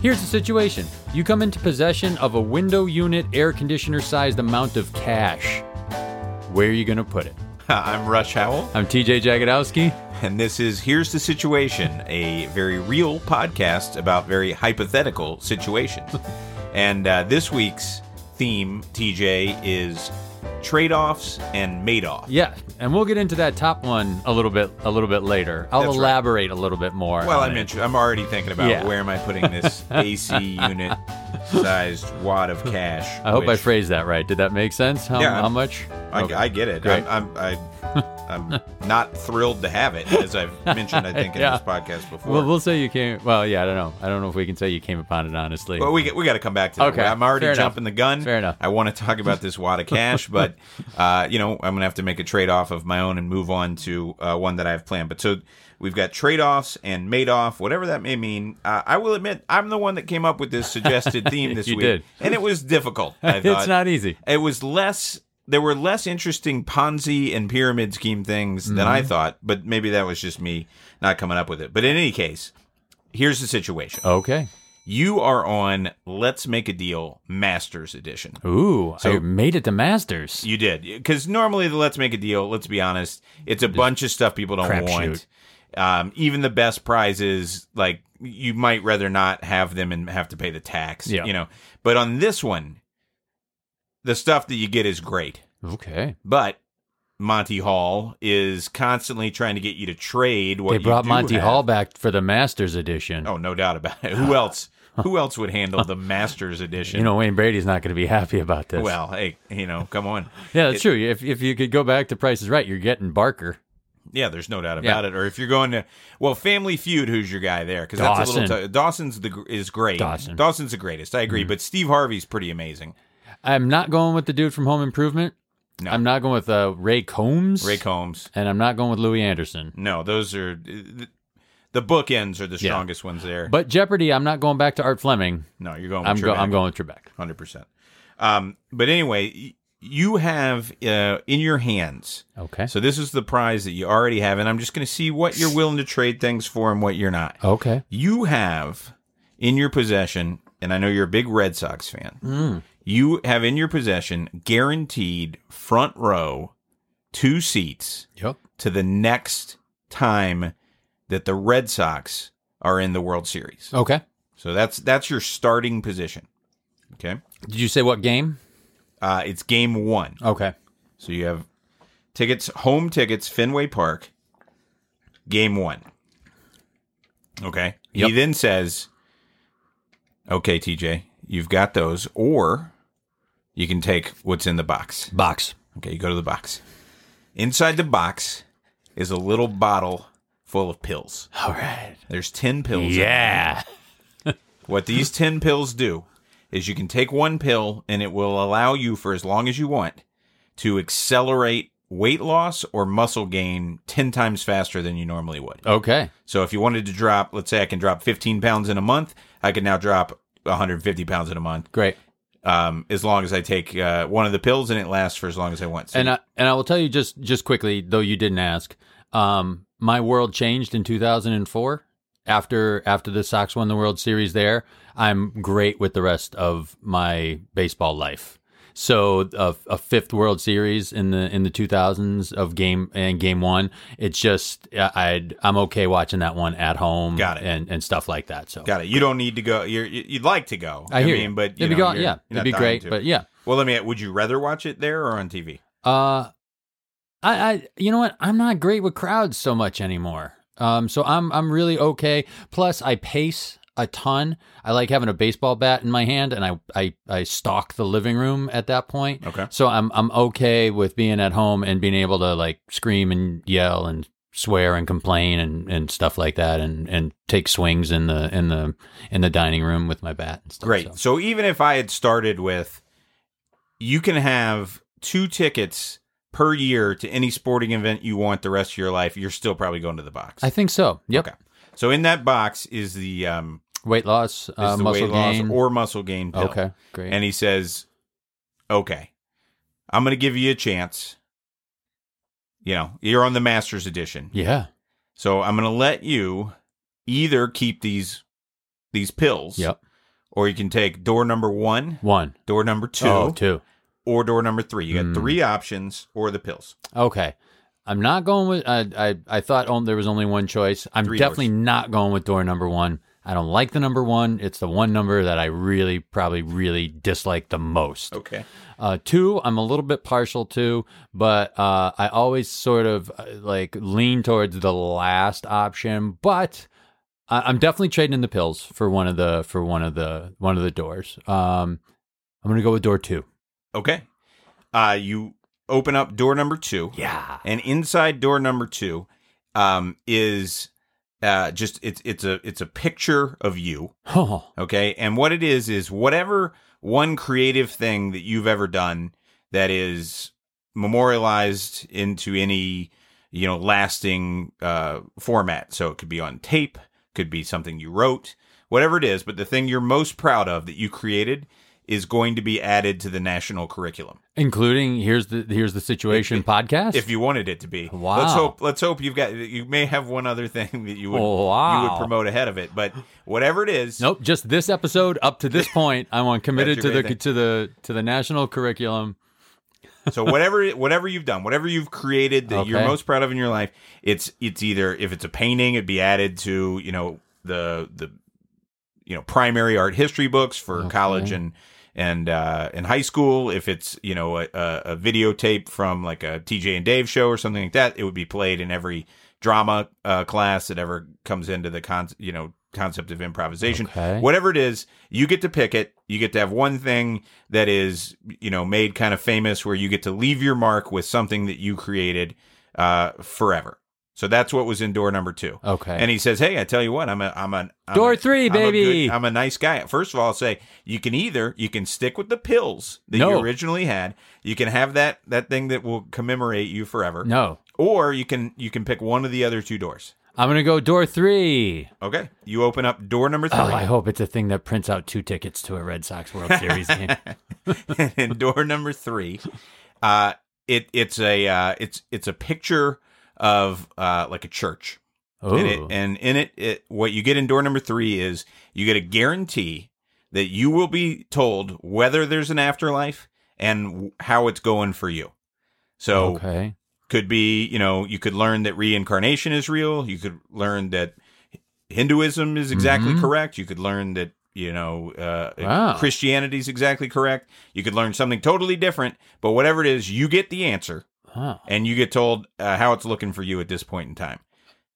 Here's the situation you come into possession of a window unit air conditioner sized amount of cash. Where are you going to put it? I'm Rush Howell, I'm TJ Jagodowski. and this is Here's the Situation, a very real podcast about very hypothetical situations. and uh, this week's theme, TJ, is trade offs and Madoff. Yeah, and we'll get into that top one a little bit a little bit later. I'll That's right. elaborate a little bit more. Well, on I it. mentioned I'm already thinking about Yeah. where am I putting this AC unit sized wad of cash. I hope I phrased that right. Did that make sense? How, Yeah, how much? I, Okay. I get it. Great. I'm, I'm, I, I'm not thrilled to have it, as I've mentioned, I think, in Yeah. this podcast before. Well, we'll say you came. Well, yeah, I don't know. I don't know if we can say you came upon it honestly. Well, we we got to come back to that. Okay, I'm already fair enough. jumping the gun. Fair enough. I want to talk about this wad of cash, but uh, you know, I'm gonna have to make a trade off of my own and move on to uh, one that I have planned. But so we've got trade offs and made off, whatever that may mean. Uh, I will admit, I'm the one that came up with this suggested theme this You week, did. and it was difficult. I it's not easy. It was less. There were less interesting Ponzi and pyramid scheme things than I thought, but maybe that was just me not coming up with it. But in any case, here's the situation. Okay. You are on Let's Make a Deal Masters Edition. Ooh, So- I made it to Masters. You did. Because normally the Let's Make a Deal, let's be honest, it's a bunch of stuff people don't want. Um, even the best prizes, like you might rather not have them and have to pay the tax. Yeah. You know. But on this one, the stuff that you get is great. Okay. But Monty Hall is constantly trying to get you to trade what They brought Monty have. Hall back for the Masters edition. Oh, no doubt about it. Who else? Who else would handle the Masters edition? You know, Wayne Brady's not going to be happy about this. Well, hey, you know, come on. yeah, that's it- true. If if you could go back to Price is Right, you're getting Barker. Yeah, there's no doubt Yeah. about it. Or if you're going to, well, Family Feud, who's your guy there? Because that's a little. T- Dawson's the is great. Dawson. Dawson's the greatest. I Mm-hmm. agree. But Steve Harvey's pretty amazing. I'm not going with the dude from Home Improvement. No. I'm not going with uh, Ray Combs. Ray Combs. And I'm not going with Louie Anderson. No, those are the, the bookends are the Yeah. strongest ones there. But Jeopardy, I'm not going back to Art Fleming. no, you're going. With I'm, go- I'm going with Trebek. hundred percent. Um, but anyway, you have uh, in your hands. Okay. So this is the prize that you already have, and I'm just going to see what you're willing to trade things for and what you're not. Okay. You have in your possession, and I know you're a big Red Sox fan. Mm. You have in your possession guaranteed front row two seats Yep. to the next time that the Red Sox are in the World Series. Okay. So that's that's your starting position. Okay. Did you say what game? Uh, it's game one. Okay. So you have tickets, home tickets, Fenway Park, game one. Okay. Yep. He then says, okay, TJ, you've got those, or you can take what's in the box. Box. Okay, you go to the box. Inside the box is a little bottle full of pills. All right. There's 10 pills. in there. Yeah. What these 10 pills do is you can take one pill and it will allow you for as long as you want to accelerate weight loss or muscle gain 10 times faster than you normally would. Okay. So if you wanted to drop, let's say I can drop 15 pounds in a month, I can now drop 150 pounds in a month Great. um, as long as I take uh, one of the pills and it lasts for as long as I want. So And I, and I will tell you just just quickly, though you didn't ask. Um, my world changed in 2004 after after the Sox won the World Series. There, I'm great with the rest of my baseball life. So a, a fifth World Series in the in the 2000s of game and game one. It's just I I'd, I'm okay watching that one at home. Got it. and and stuff like that. So Got it. You don't need to go. You're, you- you'd like to go. I hear mean, you. but you it'd be know, go- you're- yeah, it'd be great. But yeah, well, let me. Would you rather watch it there or on TV? Uh, I, I, you know what? I'm not great with crowds so much anymore. Um, so I'm, I'm really okay. Plus, I pace a ton. I like having a baseball bat in my hand, and I, I, I stalk the living room at that point. Okay. So I'm, I'm okay with being at home and being able to like scream and yell and swear and complain and, and stuff like that, and, and take swings in the, in the, in the dining room with my bat and stuff. Great. So. So even if I had started with, you can have two tickets per year to any sporting event you want the rest of your life. You're still probably going to the box. I think so. Yep. Okay. So in that box is the um Weight loss, is uh, the muscle weight loss or muscle gain pill. okay. Great. And he says, "Okay, I'm going to give you a chance. You know, you're on the Masters edition, yeah. so I'm going to let you either keep these these pills, Yep. or you can take door number one, One. door number two, Oh, two. or door number three. You got Hmm. three options, or the pills. Okay. I'm not going with. I I, I thought oh, there was only one choice. I'm Three definitely not going with door number one. I don't like the number one. It's the one number that I really, probably, really dislike the most. Okay. Uh, two, I'm a little bit partial to, but uh, I always sort of uh, like lean towards the last option. But I- I'm definitely trading in the pills for one of the for one of the one of the doors. Um, I'm gonna go with door two. Okay. Uh, you open up door number two. Yeah. and inside door number two um, is uh, just it's it's a it's a picture of you Oh, okay and what it is is whatever one creative thing that you've ever done that is memorialized into any you know lasting uh, format so it could be on tape could be something you wrote whatever it is but the thing you're most proud of that you created is going to be added to the national curriculum including here's the here's the situation If- podcast. if you wanted it to be. Wow. Let's hope. Let's hope you've got. You may have one other thing that you would Oh, wow. you would promote ahead of it, but whatever it is, Nope, just this episode up to this point, I want committed to the thing. to the to the national curriculum. so whatever whatever you've done, whatever you've created that you're most proud of in your life, it's it's either if it's a painting, it'd be added to you know the the you know primary art history books for Okay. college and and uh, in high school. If it's you know a, a, videotape from like a TJ and Dave show or something like that, it would be played in every drama uh, class that ever comes into the con you know concept of improvisation. Okay. Whatever it is, you get to pick it. You get to have one thing that is you know made kind of famous, where you get to leave your mark with something that you created uh, forever. So that's what was in door number two. Okay. And he says, "Hey, I tell you what, I'm a, I'm a I'm Door a- three, I'm a good- baby." I'm a nice guy. First of all, I'll say you can either you can stick with the pills that No. you originally had. You can have that that thing that will commemorate you forever. no. Or you can you can pick one of the other two doors. I'm gonna go door three. Okay, you open up door number three. Oh, I hope it's a thing that prints out two tickets to a Red Sox World Series game. and door number three, uh, it it's a uh, it's it's a picture of uh, like a church. And, it, and in it, it, what you get in door number three is you get a guarantee that you will be told whether there's an afterlife and w- how it's going for you. So okay. could be, you know, you could learn that reincarnation is real. You could learn that Hinduism is exactly Mhm. correct. You could learn that, you know, uh, Wow. Christianity is exactly correct. You could learn something totally different, but whatever it is, you get the answer Oh. and you get told uh, how it's looking for you at this point in time.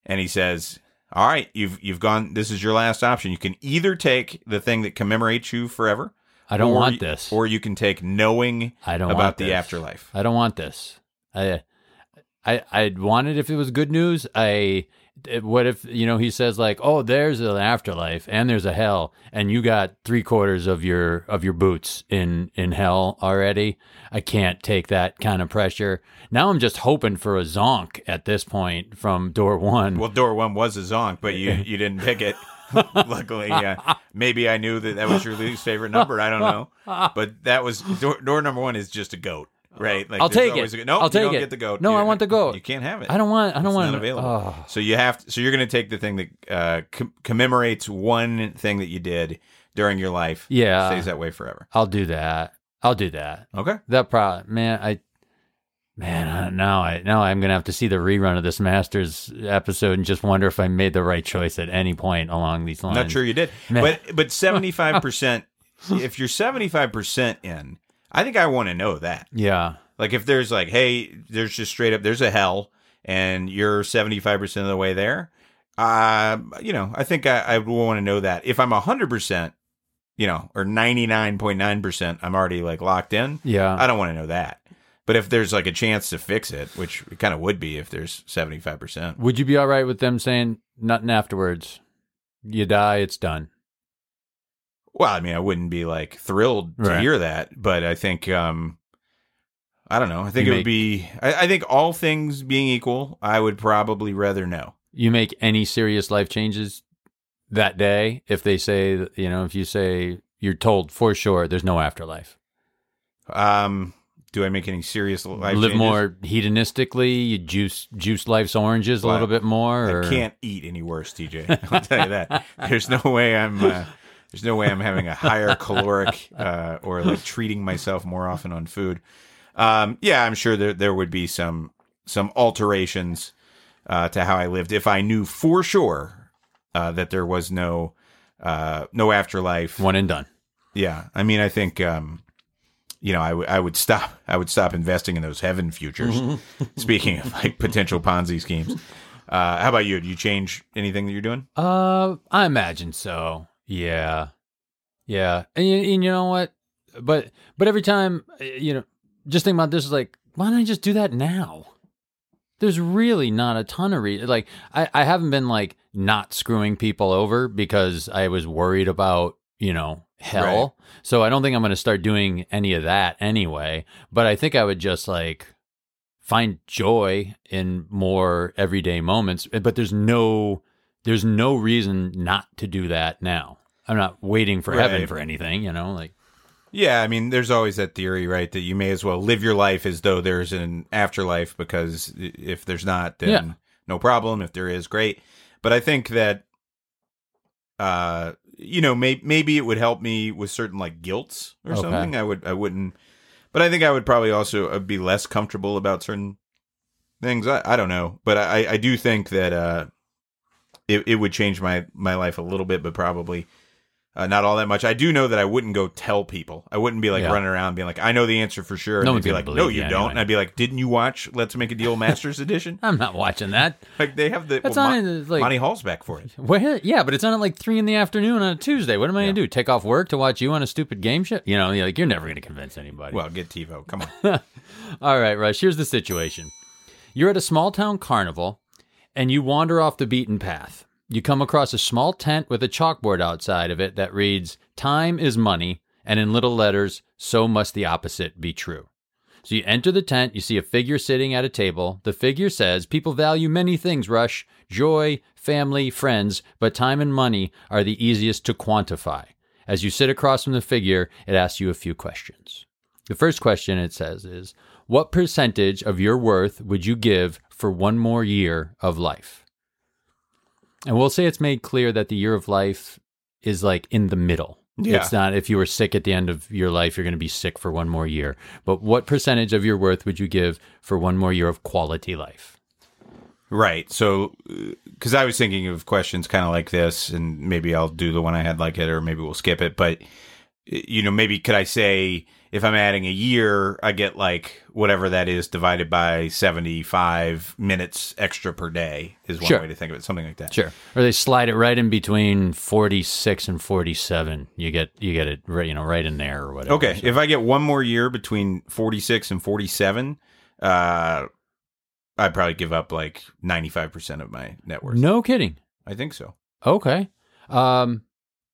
And he says, "All right, you've you've gone. This is your last option. You can either take the thing that commemorates you forever. I don't want you- this. or you can take knowing I don't about the afterlife. I don't want this. I, I, I'd want it if it was good news. I, what if you know he says like, oh, there's an afterlife and there's a hell, and you got three quarters of your of your boots in in hell already. I can't take that kind of pressure. Now I'm just hoping for a zonk at this point from door one. Well, door one was a zonk, but you you didn't pick it. Luckily, yeah. Maybe I knew that that was your least favorite number. I don't know, but that was door, door number one is just a goat, right? Like I'll take it. No, I'll you take don't it. get the goat. No, I You're- want the goat. You can't have it. I don't want. I don't It's want not available. Oh. So you have. To, so you're going to take the thing that uh, com- commemorates one thing that you did during your life. Yeah. stays that way forever. I'll do that. I'll do that. Okay. That probably, man, I man, I, now I now I'm gonna have to see the rerun of this Masters episode and just wonder if I made the right choice at any point along these lines. Not sure you did, Man. but but seventy five percent. If you're seventy five percent in, I think I want to know that. Yeah. Like if there's like, hey, there's just straight up, there's a hell, and you're seventy five percent of the way there. Uh, you know, I think I, I want to know that. If I'm hundred percent, you know, or ninety nine point nine percent, I'm already like locked in. Yeah. I don't want to know that. But if there's like a chance to fix it, which it kind of would be if there's 75%. Would you be all right with them saying nothing afterwards? You die, it's done. Well, I mean, I wouldn't be like thrilled to Right. hear that, but I think, um, I don't know. I think You it make- would be, I, I think all things being equal, I would probably rather know. You make any serious life changes that day if they say, you know, if you say you're told for sure there's no afterlife. Um, do I make any serious life Live changes? more hedonistically, you juice juice life's oranges a little bit more. Or... I can't eat any worse, TJ. I'll tell you that. There's no way I'm, uh, There's no way I'm having a higher caloric uh, or like treating myself more often on food. Um, yeah, I'm sure there there would be some some alterations uh, to how I lived if I knew for sure uh, that there was no uh, no afterlife. One and done. Yeah, I mean, I think um, you know, I, w- I would stop. I would stop investing in those heaven futures. Speaking of like potential Ponzi schemes, uh, how about you? Do you change anything that you're doing? Uh, I imagine so. Yeah, yeah, and, you- and you know what? But but every time uh, you know, just think about this is like, why don't I just do that now? There's really not a ton of reason. Like I I haven't been like not screwing people over because I was worried about you know hell. So I don't think I'm going to start doing any of that anyway. But I think I would just like find joy in more everyday moments. But there's no there's no reason not to do that now. I'm not waiting for heaven for anything, you know, like Yeah, I mean, there's always that theory, right, that you may as well live your life as though there's an afterlife because if there's not, then Yeah. no problem. If there is, great. But I think that, uh, you know, may- maybe it would help me with certain like guilts or Okay. something. I would, I wouldn't, but I think I would probably also uh, be less comfortable about certain things. I, I don't know, but I, I do think that uh, it it would change my my life a little bit, but probably uh, not all that much. I do know that I wouldn't go tell people. I wouldn't be like Yeah. running around being like, I know the answer for sure. And No they'd be like, No, you you don't. anyway. And I'd be like, Didn't you watch Let's Make a Deal Masters Edition? I'm not watching that. Like they have the That's well, on Mon- like- Monty Hall's back for it. Where? Yeah, but it's on at like three in the afternoon on a Tuesday. What am I Yeah. gonna do? Take off work to watch you on a stupid game show? You know, you're like you're never gonna convince anybody. Well, get TiVo. Come on. All right, Rush. Here's the situation. You're at a small town carnival, and you wander off the beaten path. You come across a small tent with a chalkboard outside of it that reads, Time is money, and in little letters, so must the opposite be true. So you enter the tent, you see a figure sitting at a table. The figure says, People value many things, Rush joy, family, friends, but time and money are the easiest to quantify. As you sit across from the figure, it asks you a few questions. The first question it says is, What percentage of your worth would you give for one more year of life? And we'll say it's made clear that the year of life is like in the middle. Yeah. It's not if you were sick at the end of your life, you're going to be sick for one more year. But what percentage of your worth would you give for one more year of quality life? Right. So, uh, because I was thinking of questions kind of like this, and maybe I'll do the one I had like it, or maybe we'll skip it. But, you know, maybe could I say if I'm adding a year, I get like whatever that is divided by 75 minutes extra per day, is one Sure. way to think of it. Something like that. Sure. Or they slide it right in between 46 and 47. You get you get it right, you know, right in there or whatever. Okay. If I get one more year between 46 and 47, uh, I'd probably give up like 95% of my net worth. No kidding. I think so. Okay. Um,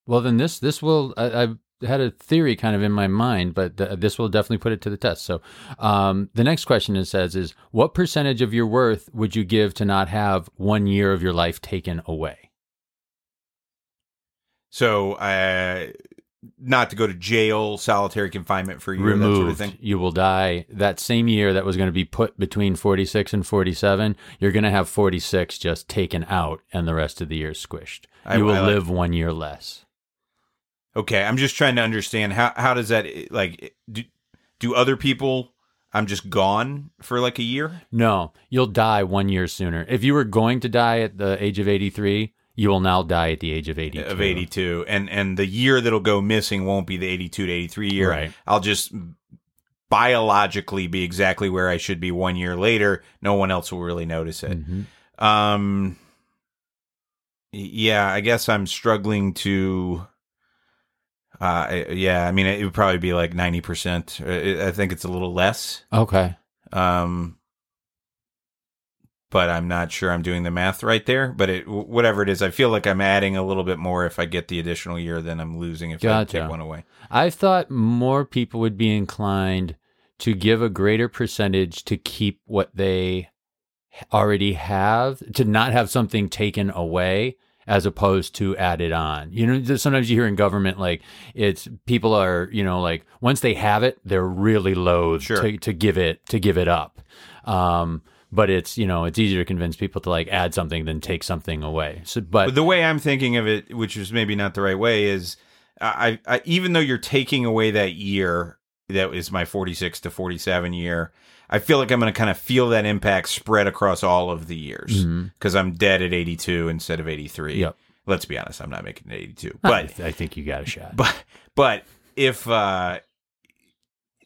well, then this this will. I, I've had a theory kind of in my mind, but th- this will definitely put it to the test. So, um, the next question it says is, what percentage of your worth would you give to not have one year of your life taken away? So, uh, not to go to jail, solitary confinement for a year, that sort of Removed. thing. You will die that same year that was going to be put between forty six and forty seven. You're going to have forty six just taken out, and the rest of the year squished. I- you will I like- live one year less. Okay, I'm just trying to understand how how does that like do do other people? I'm just gone for like a year. No, you'll die one year sooner. If you were going to die at the age of 83, you will now die at the age of 82. of 82 and and the year that'll go missing won't be the 82 to 83 year Right. i'll just biologically be exactly where i should be one year later no one else will really notice it Mhm. um yeah i guess i'm struggling to uh yeah i mean it would probably be like 90% Uh, i think it's a little less Okay. um but I'm not sure I'm doing the math right there. But it, whatever it is, I feel like I'm adding a little bit more if I get the additional year than I'm losing if I Gotcha. take one away. I thought more people would be inclined to give a greater percentage to keep what they already have, to not have something taken away as opposed to added on. You know, sometimes you hear in government like it's people are, you know, like once they have it, they're really loath Sure. to, to give it to give it up. Um, but it's you know it's easier to convince people to like add something than take something away. So, but, But the way I'm thinking of it, which is maybe not the right way, is I, I even though you're taking away that year that is my 46 to 47 year, I feel like I'm going to kind of feel that impact spread across all of the years because I'm dead at 82 instead of 83. Yep. Let's be honest, I'm not making it 82. I, But th- I think you got a shot. but but if uh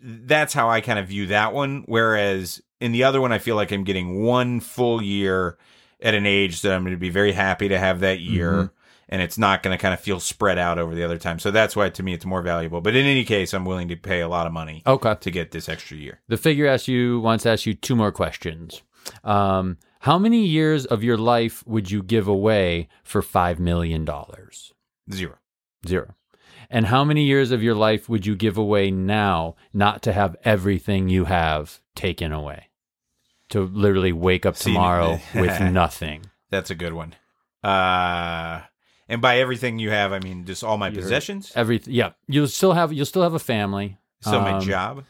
that's how I kind of view that one whereas in the other one I feel like I'm getting one full year at an age that I'm going to be very happy to have that year Mhm. And it's not going to kind of feel spread out over the other time. So that's why to me it's more valuable. But in any case, I'm willing to pay a lot of money okay. to get this extra year. The figure asks you wants to ask you two more questions. Um, how many years of your life would you give away for five million dollars? Zero. Zero. And how many years of your life would you give away now not to have everything you have taken away? To literally wake up See, tomorrow with nothing. That's a good one. Uh and by everything you have, I mean just all my Your- possessions. Everything. Yeah. You'll still have you'll still have a family. So my Um, job.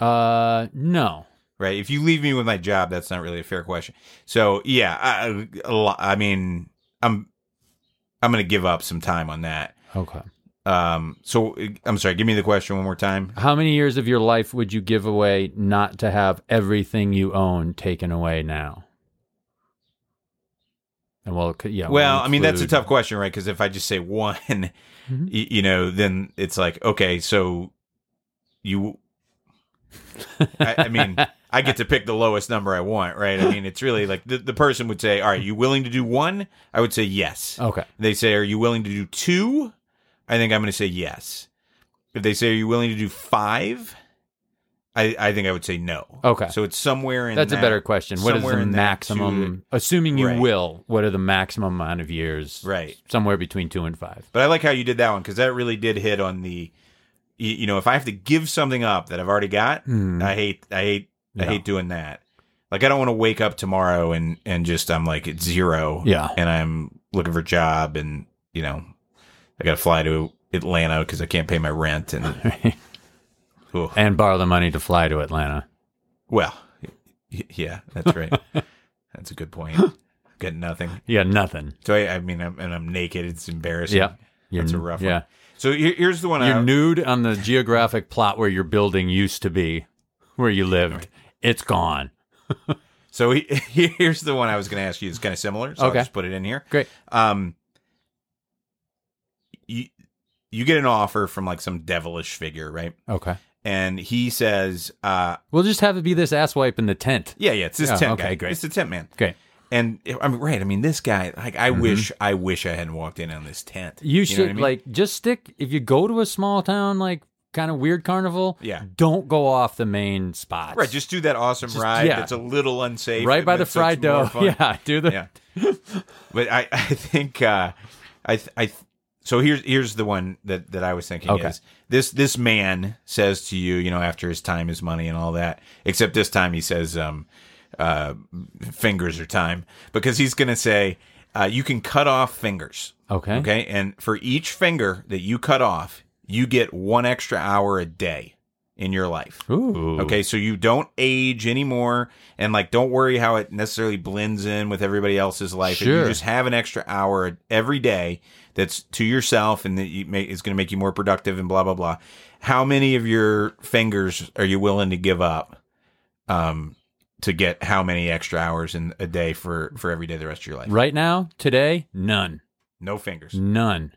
Uh no. right? If you leave me with my job, that's not really a fair question. So yeah, I, a lot, I mean, I'm I'm going to give up some time on that. Okay. Um, so I'm sorry. Give me the question one more time. How many years of your life would you give away not to have everything you own taken away now? And well, yeah. well, I mean, that's a tough question, right? Because if I just say one, y- Mhm. you know, then it's like, okay, so you. I, I mean, I get to pick the lowest number I want, right? I mean, it's really like the, the person would say, "All right, you willing to do one?" I would say yes. Okay. They say, "Are you willing to do two? I think I'm going to say yes. If they say, "Are you willing to do five? I I think I would say no. Okay. So it's somewhere in That's a better question. What is the that maximum, assuming you Right. will, what are the maximum amount of years? Right. Somewhere between two and five. But I like how you did that one because that really did hit on the, you, you know, if I have to give something up that I've already got, Hmm. I hate, I hate, I hate doing that. Like I don't want to wake up tomorrow and and just I'm like at zero, Yeah. and I'm looking for a job, and you know, I got to fly to Atlanta because I can't pay my rent, and Ooh. and borrow the money to fly to Atlanta. well, y- yeah, that's right. that's a good point. Got nothing. Yeah, nothing. So I, I mean, I'm, and I'm naked. It's embarrassing. Yeah. You're, That's a rough Yeah. one. So here, here's the one. You're I, nude on the geographic plot where your building used to be, where you lived. It's gone. So he, here's the one I was going to ask you. It's kind of similar. So Okay. I'll just put it in here. Great. Um, you you get an offer from like some devilish figure, right? Okay. And he says, uh, We'll just have it be this asswipe in the tent. "Yeah, yeah, it's this Yeah, tent okay, guy. great. It's the tent man." Okay. And I'm right. I mean, this guy. Like, I Mhm. wish, I wish I hadn't walked in on this tent. You know should I mean? like just stick if you go to a small town like kind of weird carnival. Yeah. Don't go off the main spots. right. Just do that awesome Just- ride. yeah. That's a little unsafe. right by the but so it's fried dough. Yeah, do the yeah. But I, I think uh, I, I. So here's here's the one that, that I was thinking Okay. is this this man says to you, you know, after his time is money and all that. Except this time he says, um, uh, fingers are time because he's gonna say, uh, you can cut off fingers. Okay. Okay, and for each finger that you cut off, you get one extra hour a day in your life. Ooh. Okay, so you don't age anymore, and like don't worry how it necessarily blends in with everybody else's life. And Sure. you just have an extra hour every day that's to yourself, and that you may, is going to make you more productive, and blah blah blah. How many of your fingers are you willing to give up, um, to get how many extra hours in a day for for every day the rest of your life? Right now, today, none. No fingers. None.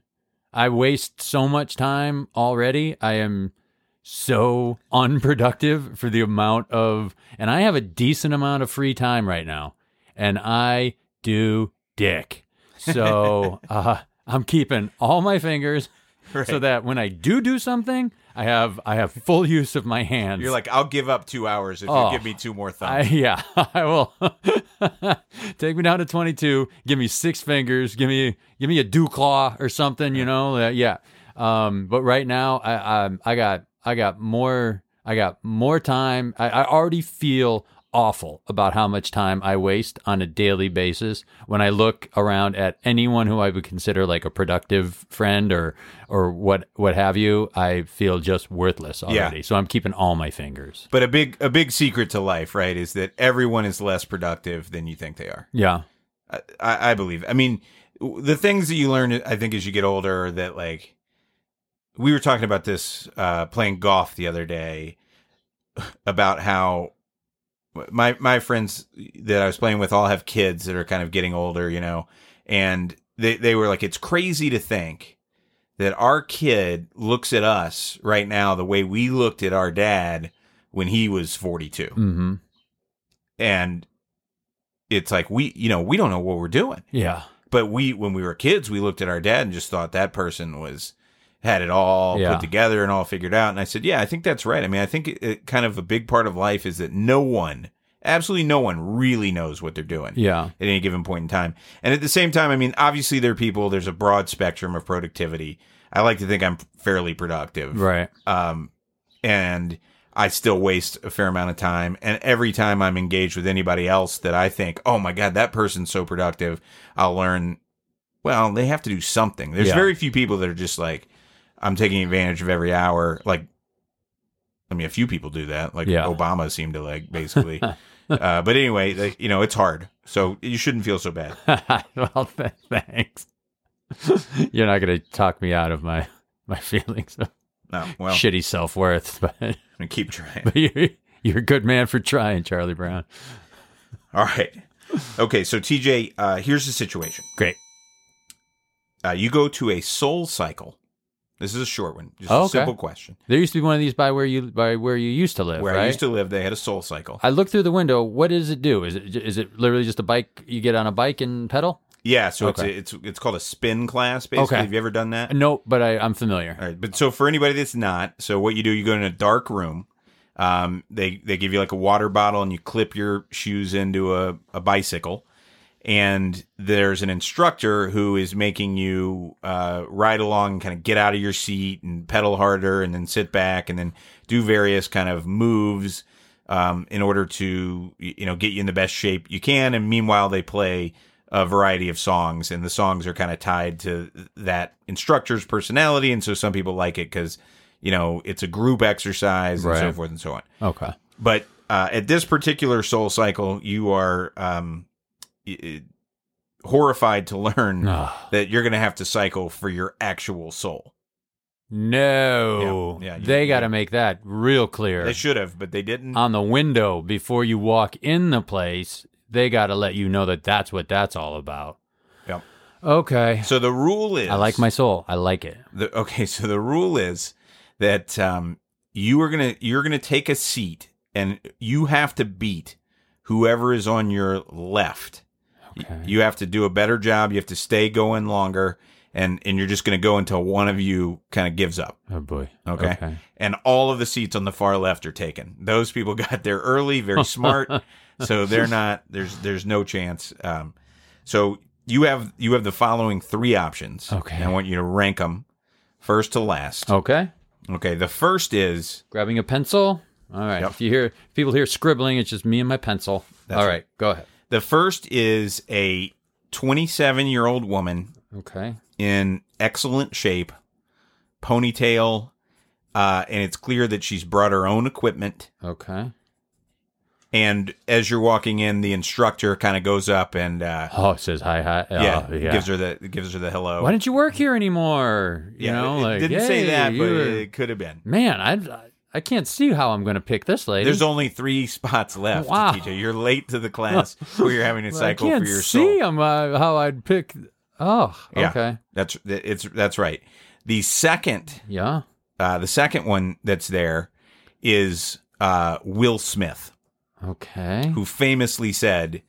I waste so much time already. I am so unproductive for the amount of, and I have a decent amount of free time right now, and I do dick. So uh, I'm keeping all my fingers Right. so that when I do do something, I have I have full use of my hands. You're like, I'll give up two hours if Oh. you give me two more I, thumbs. yeah, I will. Take me down to 22. Give me six fingers. Give me give me a dew claw or something. You know, uh, yeah. Um, but right now, I, I I got I got more I got more time. I, I already feel awful about how much time I waste on a daily basis when I look around at anyone who I would consider like a productive friend or or what what have you. I feel just worthless Yeah. already. So I'm keeping all my fingers. But a big a big secret to life, right, is that everyone is less productive than you think they are. Yeah. I, I I believe. I mean, the things that you learn, I think, as you get older, are that like we were talking about this uh, playing golf the other day about how my my friends that I was playing with all have kids that are kind of getting older, you know, and they they were like, it's crazy to think that our kid looks at us right now the way we looked at our dad when he was 42. Mm-hmm. And it's like we, you know, we don't know what we're doing. Yeah. But we, when we were kids, we looked at our dad and just thought that person was had it all Yeah. put together and all figured out. And I said, yeah, I think that's right. I mean, I think it, it kind of a big part of life is that no one, absolutely no one, really knows what they're doing Yeah. at any given point in time. And at the same time, I mean, obviously there are people. There's a broad spectrum of productivity. I like to think I'm fairly productive Right. um, and I still waste a fair amount of time. And every time I'm engaged with anybody else that I think, oh my god, that person's so productive, I'll learn. Well, they have to do something. There's Yeah. very few people that are just like, I'm taking advantage of every hour. Like, I mean, a few people do that. Like Yeah. Obama seemed to like basically. uh, but anyway, like, you know, it's hard, so you shouldn't feel so bad. well, th- thanks. You're not going to talk me out of my my feelings of No, well, shitty self worth, but, keep trying. but you're, you're a good man for trying, Charlie Brown. All right. Okay, so TJ, uh, here's the situation. Great. Uh, you go to a soul cycle. This is a short one, just Oh, a okay. simple question. There used to be one of these by where you by where you used to live, Where right? I used to live, they had a soul cycle. I looked through the window. What does it do? Is it is it literally just a bike? You get on a bike and pedal? Yeah, so Okay. it's it's it's called a spin class. Basically, Okay. have you ever done that? No, but I, I'm familiar. All right, but so for anybody that's not, so what you do, you go in a dark room. Um, they they give you like a water bottle, and you clip your shoes into a, a bicycle, and there's an instructor who is making you uh, ride along, and kind of get out of your seat and pedal harder, and then sit back, and then do various kind of moves um, in order to you know get you in the best shape you can. And meanwhile, they play a variety of songs, and the songs are kind of tied to that instructor's personality, and so some people like it because you know it's a group exercise and so forth and so on. Okay. But uh, at this particular soul cycle, you are um, y- horrified to learn that you're going to have to cycle for your actual soul. no. Yeah, yeah, you- they got to make that real clear. They should have, but they didn't. on the window before you walk in the place. They got to let you know that that's what that's all about. Yep. Okay. So the rule is I like my soul. I like it. the okay so the rule is that um you are gonna you're gonna take a seat and you have to beat whoever is on your left Okay. you have to do a better job you have to stay going longer and and you're just gonna go until one of you kind of gives up Oh boy. Okay. and all of the seats on the far left are taken those people got there early very smart so they're not there's there's no chance um so you have you have the following three options Okay. i want you to rank them first to last Okay. Okay, the first is Grabbing a pencil. All right. Yep. If you hear if people hear scribbling, it's just me and my pencil. That's All right. right. Go ahead. The first is a 27 year old woman Okay. in excellent shape, ponytail, uh, and it's clear that she's brought her own equipment. Okay. And as you're walking in, the instructor kind of goes up and uh, Oh, says hi hi. Oh, yeah, yeah. gives her the gives her the hello. Why didn't you work here anymore? You yeah, know, it, like didn't say that, but were-" it could have been. man, I I can't see how I'm going to pick this lady. There's only three spots left, Wow. TJ. You're late to the class where you're having I cycle can't for your see soul. uh, how I'd pick. Oh, Yeah. okay. That's it's that's right. The second Yeah. Uh, the second one that's there is uh, Will Smith, Okay. who famously said,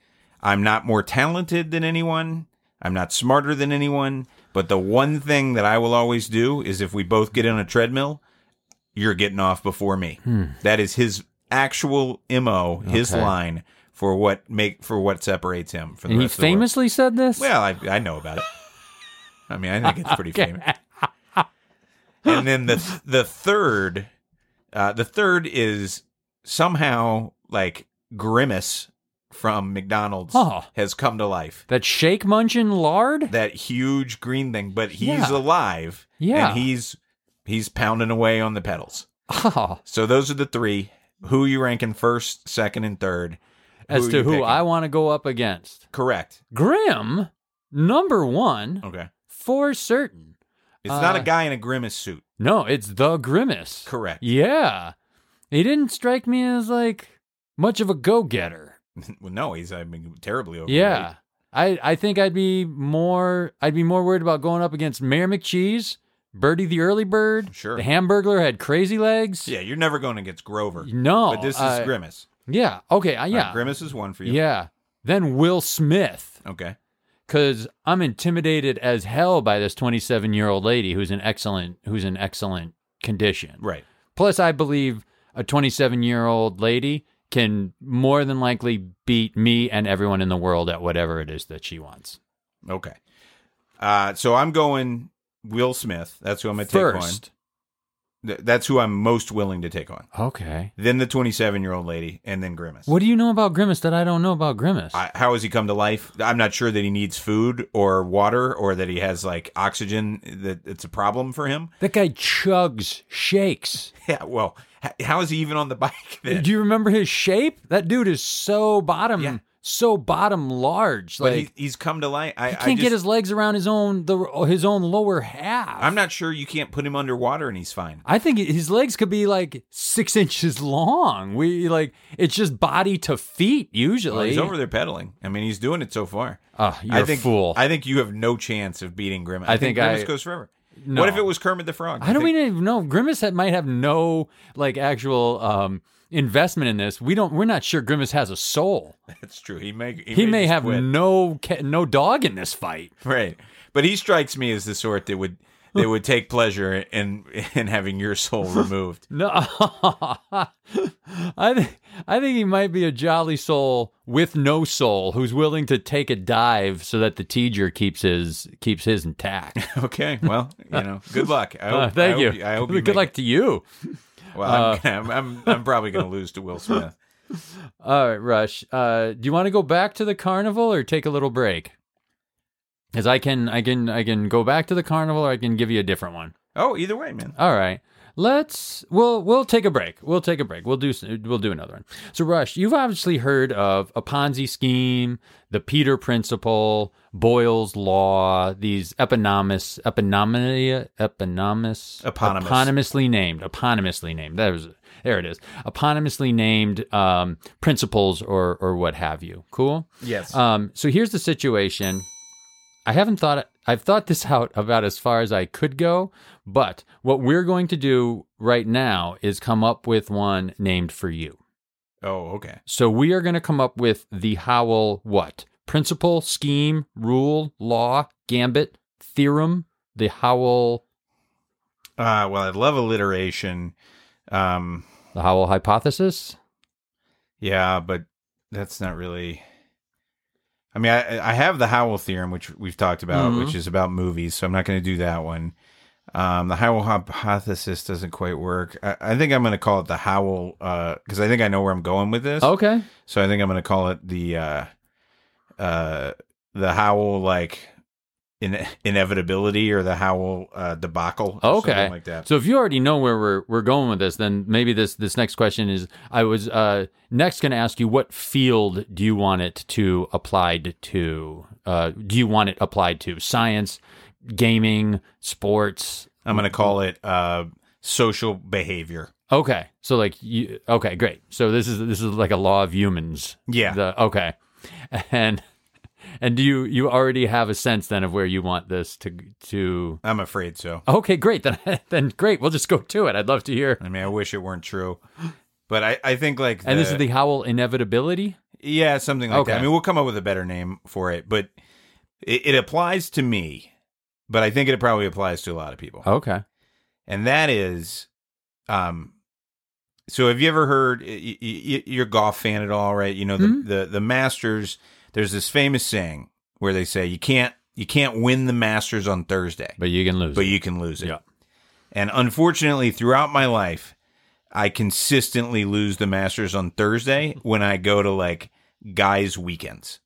I'm not more talented than anyone, I'm not smarter than anyone, but the one thing that I will always do is if we both get on a treadmill, you're getting off before me. That is his actual MO, his Hmm. Okay. line for what make for what separates him from the And he rest of the world. famously said this. Well, I, I know about it. I mean, I think it's pretty Okay. famous. And then the the third, uh, the third is somehow like Grimace from McDonald's Oh. has come to life. that shake munchin lard. That huge green thing, but he's Yeah. alive. Yeah. and he's he's pounding away on the pedals. Oh, So those are the three. Who you ranking first, second, and third? as are to who picking? I want to go up against. correct. Grim, number one, Okay. for certain. It's not a Uh, guy in a grimace suit. No, it's the Grimace. Correct. Yeah. He didn't strike me as like much of a go getter. well, no, he's I mean terribly overweight. Yeah. I, I think I'd be more I'd be more worried about going up against Mayor McCheese, Birdie the early bird. Sure. The Hamburglar had crazy legs. Yeah, you're never going against Grover. No. but this is uh, Grimace. Yeah. Okay. Uh, yeah. right, Grimace is one for you. Yeah. Then Will Smith, Okay. because I'm intimidated as hell by this 27 year old lady who's in excellent who's in excellent condition. Right. Plus, I believe a 27 year old lady can more than likely beat me and everyone in the world at whatever it is that she wants. Okay. Uh, so I'm going Will Smith. That's who I'm going to take First. on. Th- That's who I'm most willing to take on. Okay. Then the 27 year old lady, and then Grimace. What do you know about Grimace that I don't know about Grimace? I, how has he come to life? I'm not sure that he needs food or water or that he has like oxygen. That it's a problem for him. that guy chugs shakes. Yeah. Well, h- how is he even on the bike then? Do you remember his shape? That dude is so bottom, Yeah. So bottom large. But like he, he's come to life. I, he can't just, get his legs around his own the his own lower half. I'm not sure you can't put him underwater and he's fine. I think his legs could be like six inches long. We like it's just body to feet usually. Well, he's over there pedaling. I mean, he's doing it so far. Oh, you're I think, a fool. I think you have no chance of beating Grimace. I, I think, think Grimace I- goes forever. No. What if it was Kermit the Frog? I don't think, even know. Grimace had, might have no like actual um, investment in this. We don't. We're not sure Grimace has a soul. That's true. He may. He, He may just have quit. no no dog in this fight. right, but he strikes me as the sort that would that would take pleasure in in having your soul removed. No, I think I think he might be a jolly soul with no soul who's willing to take a dive so that the teacher keeps his keeps his intact. Okay, well, you know, good luck. I hope, Uh, thank I you. Hope, I hope you Good luck to you. Well, I'm, I'm, I'm I'm probably going to lose to Will Smith. All right, Rush. Uh, do you want to go back to the carnival or take a little break? Because I can, I can, I can go back to the carnival, or I can give you a different one. Oh, either way, man. All right, let's. We'll we'll take a break. We'll take a break. We'll do we'll do another one. So, Rush, you've obviously heard of a Ponzi scheme, the Peter Principle, Boyle's Law, these eponymous, eponymia, eponymous, Eponymous. eponymously named, eponymously named. That was there. It is eponymously named um, principles or or what have you. Cool. Yes. Um, so here's the situation. I haven't thought I've thought this out about as far as I could go, but what we're going to do right now is come up with one named for you. oh, okay. So we are going to come up with the Howell what? Principle, scheme, rule, law, gambit, theorem, the Howell Uh, well, I love alliteration. Um, the Howell hypothesis. yeah, but that's not really. I mean, I, I have the Howell theorem, which we've talked about, Mhm. which is about movies, so I'm not going to do that one. Um, the Howell hypothesis doesn't quite work. I, I think I'm going to call it the Howell uh, because I think I know where I'm going with this. Okay. So I think I'm going to call it the uh, uh, the Howell like in- inevitability or the Howell uh, debacle. Okay. something like that. So if you already know where we're we're going with this, then maybe this this next question is I was uh, next going to ask you what field do you want it to applied to? Uh, do you want it applied to science, gaming, sports? I'm going to call it uh, social behavior. Okay, so like you, okay, great. So this is this is like a law of humans. Yeah. The, okay, and and do you you already have a sense then of where you want this to to? I'm afraid so. Okay, great. Then then great. We'll just go to it. I'd love to hear. I mean, I wish it weren't true, but I, I think like And this is the Howell inevitability. yeah something like that. Okay. I mean, we'll come up with a better name for it, but it, it applies to me. But I think it probably applies to a lot of people. Okay. and that is um so have you ever heard y- y- you're a golf fan at all right you know the, Mhm. the the masters there's this famous saying where they say you can't you can't win the masters on thursday But you can lose. but it. you can lose it Yeah. and unfortunately throughout my life i consistently lose the masters on thursday when i go to like guys weekends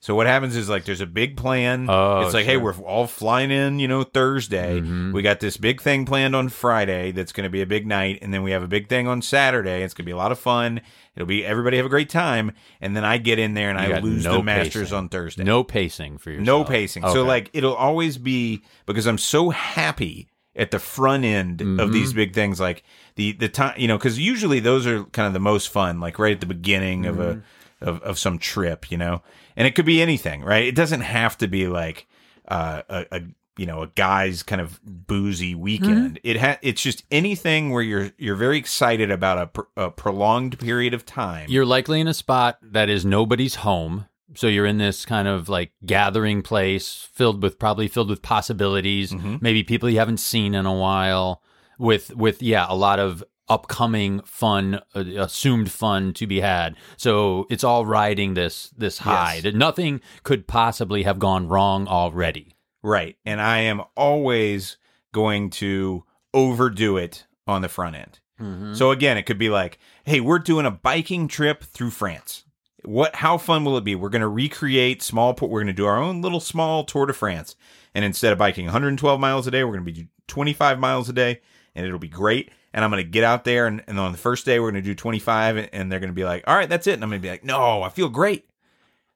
So what happens is like there's a big plan. Oh, it's like, hey, we're all flying in, you know, Thursday. Mhm. We got this big thing planned on Friday that's going to be a big night, and then we have a big thing on Saturday. It's going to be a lot of fun. It'll be everybody have a great time, and then I get in there and You I lose no the Masters pacing. on Thursday. No pacing for yourself. No pacing. So like it'll always be because I'm so happy at the front end of Mhm. these big things like the the time you know cuz usually those are kind of the most fun like right at the beginning of a of of some trip, you know. And it could be anything, right? It doesn't have to be like uh a, a you know, a guy's kind of boozy weekend. It ha- it's just anything where you're you're very excited about a, pr- a prolonged period of time. You're likely in a spot that is nobody's home. So you're in this kind of like gathering place filled with probably filled with possibilities, Mhm. maybe people you haven't seen in a while with with yeah, a lot of upcoming fun uh, assumed fun to be had. So it's all riding this this high. Yes. That nothing could possibly have gone wrong already. Right. And I am always going to overdo it on the front end. Mm-hmm. So again, it could be like, hey, we're doing a biking trip through France. What how fun will it be? We're going to recreate small we're going to do our own little small Tour de France. And instead of biking 112 miles a day, we're going to be 25 miles a day and it'll be great. And I'm going to get out there and, and on the first day we're going to do 25 and- and they're going to be like, "All right, that's it." And I'm going to be like, "No, I feel great."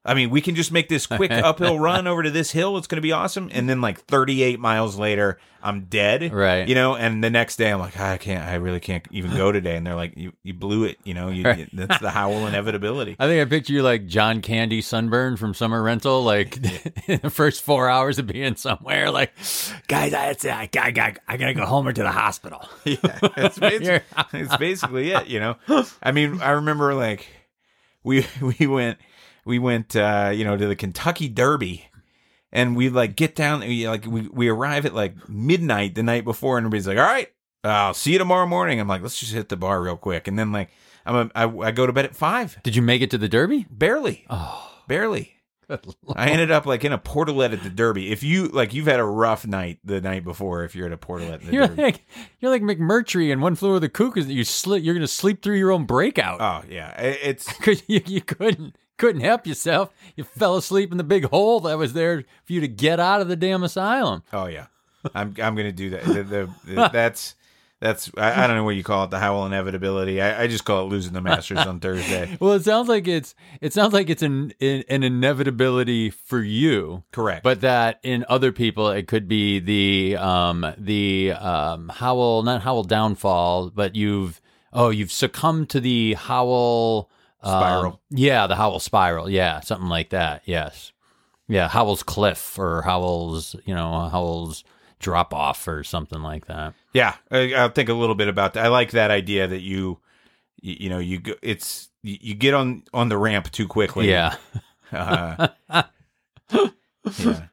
I mean, we can just make this quick uphill run over to this hill. It's going to be awesome. And then like 38 miles later, I'm dead. Right. You know, and the next day I'm like, I can't, I really can't even go today. And they're like, you, you blew it. You know, you, Right. that's the Howell inevitability. I think I picture you like John Candy sunburn from Summer Rental, like in the first four hours of being somewhere. Like, guys, I, I, I, I, I gotta go home or to the hospital. yeah, it's, basically, it's basically it. You know, I mean, I remember like we we went we went uh, you know to the Kentucky Derby. And we like get down, we, like we, we arrive at like midnight the night before, and everybody's like, "All right, I'll see you tomorrow morning." I'm like, "Let's just hit the bar real quick," and then like I'm a, I, I go to bed at five, Did you make it to the Derby? barely, Oh, barely. I ended up like in a portalet at the Derby. If you like, you've had a rough night the night before. If you're at a portalet in the You're Derby. like you're like McMurphy and One Flew Over the Cuckoo's that you slip. You're gonna sleep through your own breakout oh yeah, it's you, you couldn't couldn't help yourself. You fell asleep in the big hole that was there for you to get out of the damn asylum. oh yeah. I'm I'm gonna do that. The, the, the- that's that's I, I don't know what you call it. The Howell inevitability. I, I just call it losing the Masters on Thursday. Well, it sounds like it's it sounds like it's an an inevitability for you, Correct. but that in other people it could be the um the um Howell not Howell downfall, but you've oh you've succumbed to the Howell um, Spiral. yeah, the Howell spiral. Yeah, something like that. Yes. Yeah, Howell's cliff or Howell's, you know, Howell's drop off or something like that. yeah, I, I'll think a little bit about that. I like that idea that you you, you know you go, it's you, you get on on the ramp too quickly. Yeah. Uh, yeah.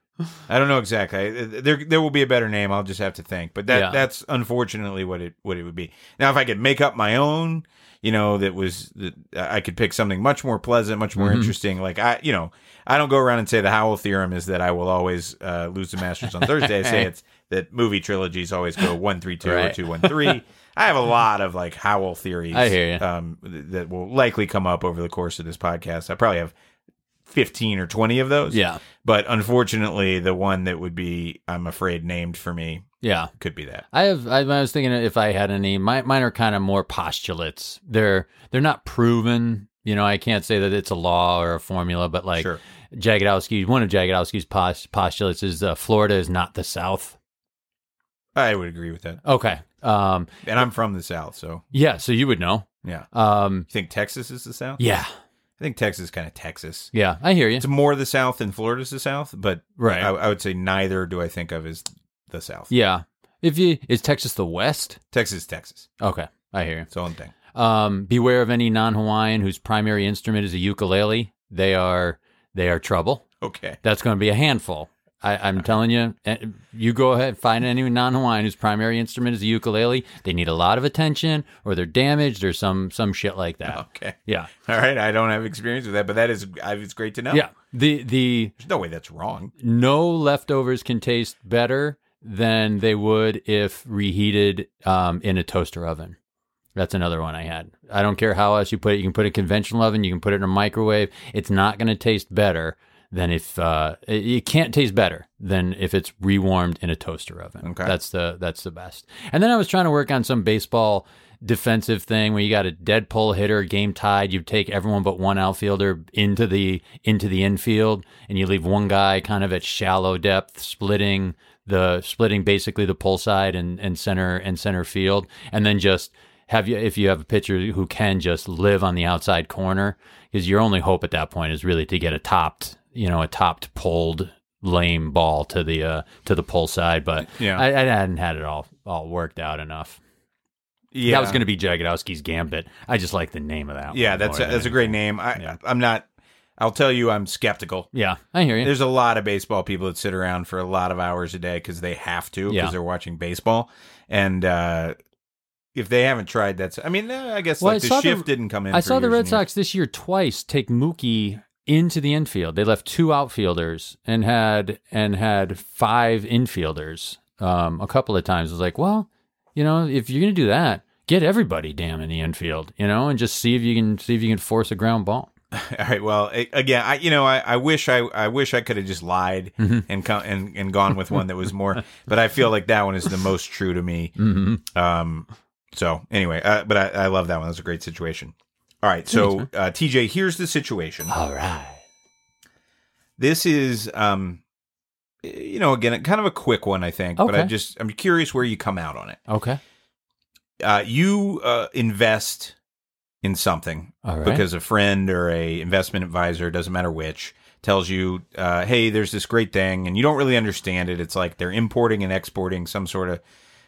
I don't know exactly. There, there will be a better name. I'll just have to think. But that, Yeah. that's unfortunately what it, what it would be. Now, if I could make up my own, you know, that was that I could pick something much more pleasant, much more Mhm. interesting. Like I, you know, I don't go around and say the Howell theorem is that I will always uh, lose the Masters on Thursday. I say it's that movie trilogies always go one three two or two one three. I have a lot of like Howell theories. I hear you. Um, th- that will likely come up over the course of this podcast. I probably have fifteen or twenty of those. Yeah. But unfortunately, the one that would be, I'm afraid, named for me Yeah. could be that. I have. I, I was thinking if I had any. My, mine are kind of more postulates. They're they're not proven. You know, I can't say that it's a law or a formula, but like sure. Jagodowski, one of Jagodowski's pos- postulates is uh, Florida is not the South. I would agree with that. Okay. Um. And I'm from the South, so Yeah. So you would know. yeah. Um. You think Texas is the South? Yeah. I think Texas is kind of Texas. Yeah. I hear you. It's more the South than Florida's the South, but Right. I, I would say neither do I think of as the South. Yeah. If you is Texas the West? Texas, Texas. Okay. I hear you. It's the own thing. Um. Beware of any non-Hawaiian whose primary instrument is a ukulele. They are they are trouble. Okay. That's going to be a handful. I, I'm telling you, eh, you go ahead, find any non-Hawaiian whose primary instrument is a ukulele. They need a lot of attention, or they're damaged, or some some shit like that. Okay. Yeah, All right. I don't have experience with that, but that is, I- it's great to know. yeah. The the There's no way that's wrong. no leftovers can taste better than they would if reheated um, in a toaster oven. That's another one I had. I don't care how else you put it. You can put it in a conventional oven. You can put it in a microwave. It's not going to taste better than if uh, it, it can't taste better than if it's rewarmed in a toaster oven. Okay. That's the that's the best. And then I was trying to work on some baseball defensive thing where you got a dead pull hitter, game tied, you take everyone but one outfielder into the into the infield and you leave one guy kind of at shallow depth splitting the splitting basically the pull side and, and center and center field and then just have you if you have a pitcher who can just live on the outside corner because your only hope at that point is really to get a topped you know a topped pulled lame ball to the uh to the pull side but Yeah. I, I hadn't had it all all worked out enough Yeah, that was going to be Jagodowski's Gambit. I just like the name of that. Yeah, one that's a, that's a great name. I Yeah. I'm not. I'll tell you, I'm skeptical. Yeah, I hear you. There's a lot of baseball people that sit around for a lot of hours a day because they have to because Yeah. they're watching baseball, and uh, if they haven't tried, that's. I mean, uh, I guess Well, like I the saw the- shift didn't come in. I saw the Red and years. Sox this year twice take Mookie into the infield. They left two outfielders and had and had five infielders. Um, a couple of times. I was like, well, you know, if you're going to do that, get everybody damn in the infield, you know, and just see if you can see if you can force a ground ball. All right. Well, again, I you know I, I wish I I wish I could have just lied Mm-hmm. and come and, and gone with one that was more, but I feel like that one is the most true to me. Mm-hmm. Um. So anyway, uh, but I, I love that one. That's a great situation. All right. So uh, TJ, here's the situation. All right. This is um, you know, again, kind of a quick one, I think. But I just I'm curious where you come out on it. Okay. Uh, you uh, invest in something All right. because a friend or a investment advisor doesn't matter which tells you uh, hey there's this great thing and you don't really understand it it's like they're importing and exporting some sort of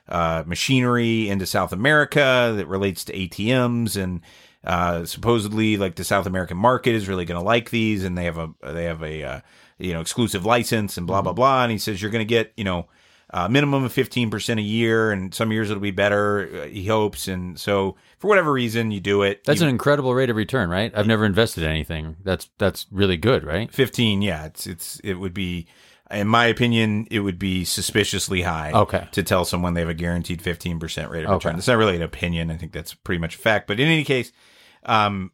uh, machinery into south america that relates to atms and uh, supposedly like the south american market is really going to like these and they have a they have a uh, you know exclusive license and blah blah blah and he says you're going to get you know uh, minimum of 15% a year and some years it'll be better uh, he hopes and so for whatever reason you do it That's You- an incredible rate of return, right? I've never invested in anything. That's that's really good, right? 15 yeah it's it's it would be in my opinion it would be suspiciously high Okay. to tell someone they have a guaranteed 15% rate of return Okay. that's not really an opinion i think that's pretty much a fact but in any case um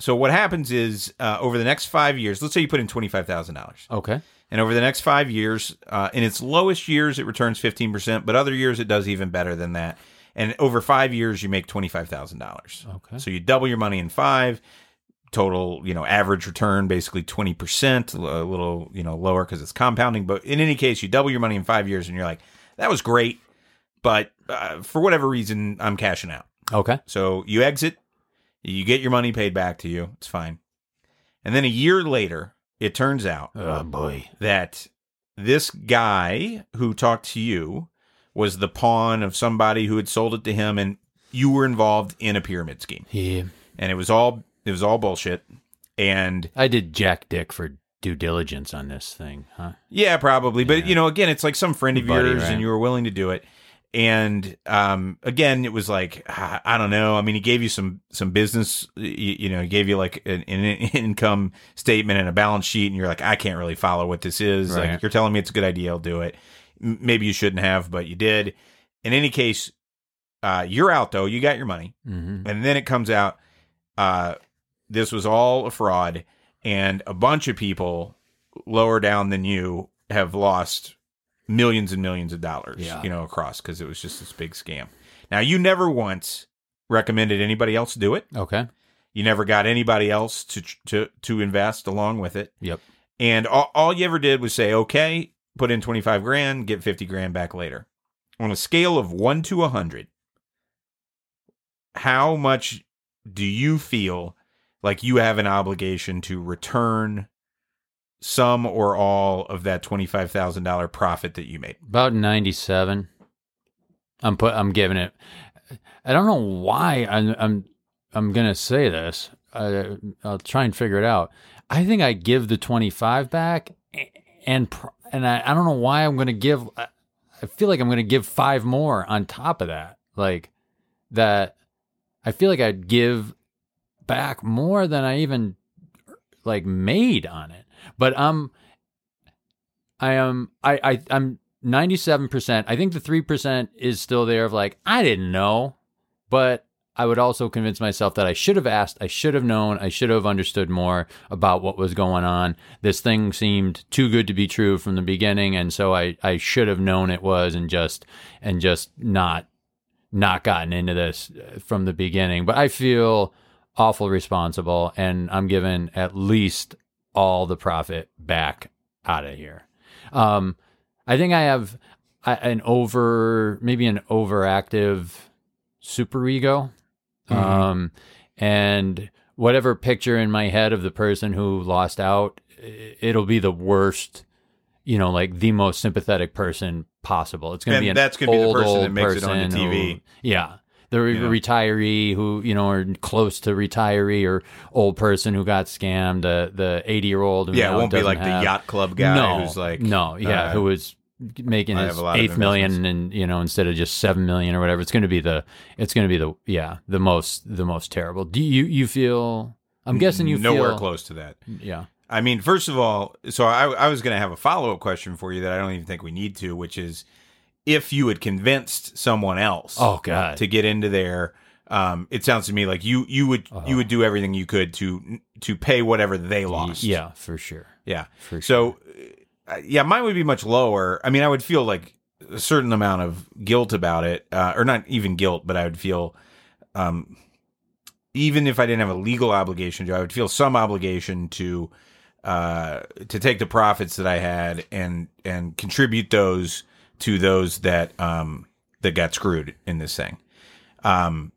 so what happens is uh, over the next five years let's say you put in $25000 Okay. and over the next five years uh, in its lowest years it returns 15% but other years it does even better than that and over five years you make $25000 Okay. so you double your money in five. Total, you know, average return basically twenty percent, a little, you know, lower because it's compounding. But in any case, you double your money in five years, and you're like, that was great, but uh, for whatever reason, I'm cashing out. Okay. So you exit, you get your money paid back to you. It's fine. And then a year later, it turns out Oh boy. that this guy who talked to you was the pawn of somebody who had sold it to him, and you were involved in a pyramid scheme Yeah. and it was all it was all bullshit. And I did Jack Dick for due diligence on this thing, huh? yeah, probably, but Yeah. you know, again, it's like some friend of Buddy, yours, right. and you were willing to do it. And um, again, it was like I don't know. I mean, he gave you some some business. You, you know, he gave you like an, an income statement and a balance sheet, and you're like, I can't really follow what this is. Right. Like, you're telling me it's a good idea, I'll do it. Maybe you shouldn't have, but you did. In any case, uh, you're out though. You got your money. Mm-hmm. and then it comes out uh this was all a fraud and a bunch of people lower down than you have lost millions and millions of dollars Yeah. you know across because it was just this big scam now you never once recommended anybody else do it Okay. you never got anybody else to to to invest along with it Yep. and all, all you ever did was say okay put in 25 grand get 50 grand back later on a scale of 1 to 100 how much do you feel like you have an obligation to return some or all of that $25,000 profit that you made? About ninety-seven. I'm put. I'm giving it. I don't know why I'm. I'm. I'm gonna say this. I, I'll try and figure it out. I think I give the twenty-five back, and and I, I don't know why I'm gonna give. I I feel like I'm gonna give five more on top of that. Like that. I feel like I'd give back more than I even like made on it. But um, I am I, I I'm ninety seven percent. I think the three percent is still there of like I didn't know, but I would also convince myself that I should have asked, I should have known, I should have understood more about what was going on. This thing seemed too good to be true from the beginning, and so I, I should have known it was and just and just not not gotten into this from the beginning. But I feel awful responsible, and I'm given at least all the profit back out of here. Um, I think I have an over, maybe an overactive super ego. Mm-hmm. Um, and whatever picture in my head of the person who lost out, it'll be the worst, you know, like the most sympathetic person possible. It's going to be an that's going to be the person that makes it on the TV. Who, yeah. The re- yeah. retiree who, you know, are close to retiree or old person who got scammed, uh, the 80 year old. Yeah, it won't be like have, the yacht club guy no, who's like. No, yeah, uh, who was making his eighth million and you know instead of just seven million or whatever it's going to be the it's going to be the yeah the most the most terrible do you you feel i'm guessing you feel nowhere feel, close to that yeah i mean first of all so i, I was going to have a follow-up question for you that i don't even think we need to which is if you had convinced someone else oh god to get into there um, it sounds to me like you you would uh-huh. you would do everything you could to to pay whatever they lost. Yeah, for sure. Yeah. For so yeah, mine would be much lower. I mean, I would feel like a certain amount of guilt about it, uh, or not even guilt, but I would feel, um, even if I didn't have a legal obligation to, I would feel some obligation to, uh, to take the profits that I had and and contribute those to those that um that got screwed in this thing. Um,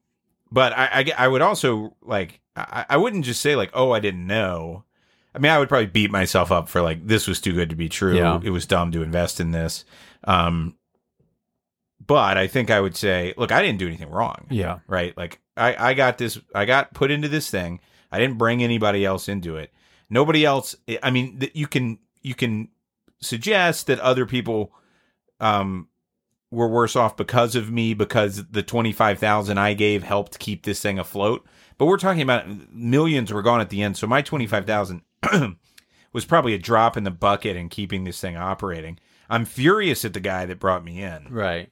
but I I, I would also like I, I wouldn't just say like oh I didn't know I mean, I would probably beat myself up for like this was too good to be true. Yeah. It was dumb to invest in this. Um, but I think I would say, look, I didn't do anything wrong. Yeah. Right. Like I, I got this, I got put into this thing. I didn't bring anybody else into it. Nobody else. I mean, you can, you can suggest that other people, um, were worse off because of me because the 25,000 I gave helped keep this thing afloat. But we're talking about millions were gone at the end. So my 25,000 was probably a drop in the bucket in keeping this thing operating. I'm furious at the guy that brought me in. Right.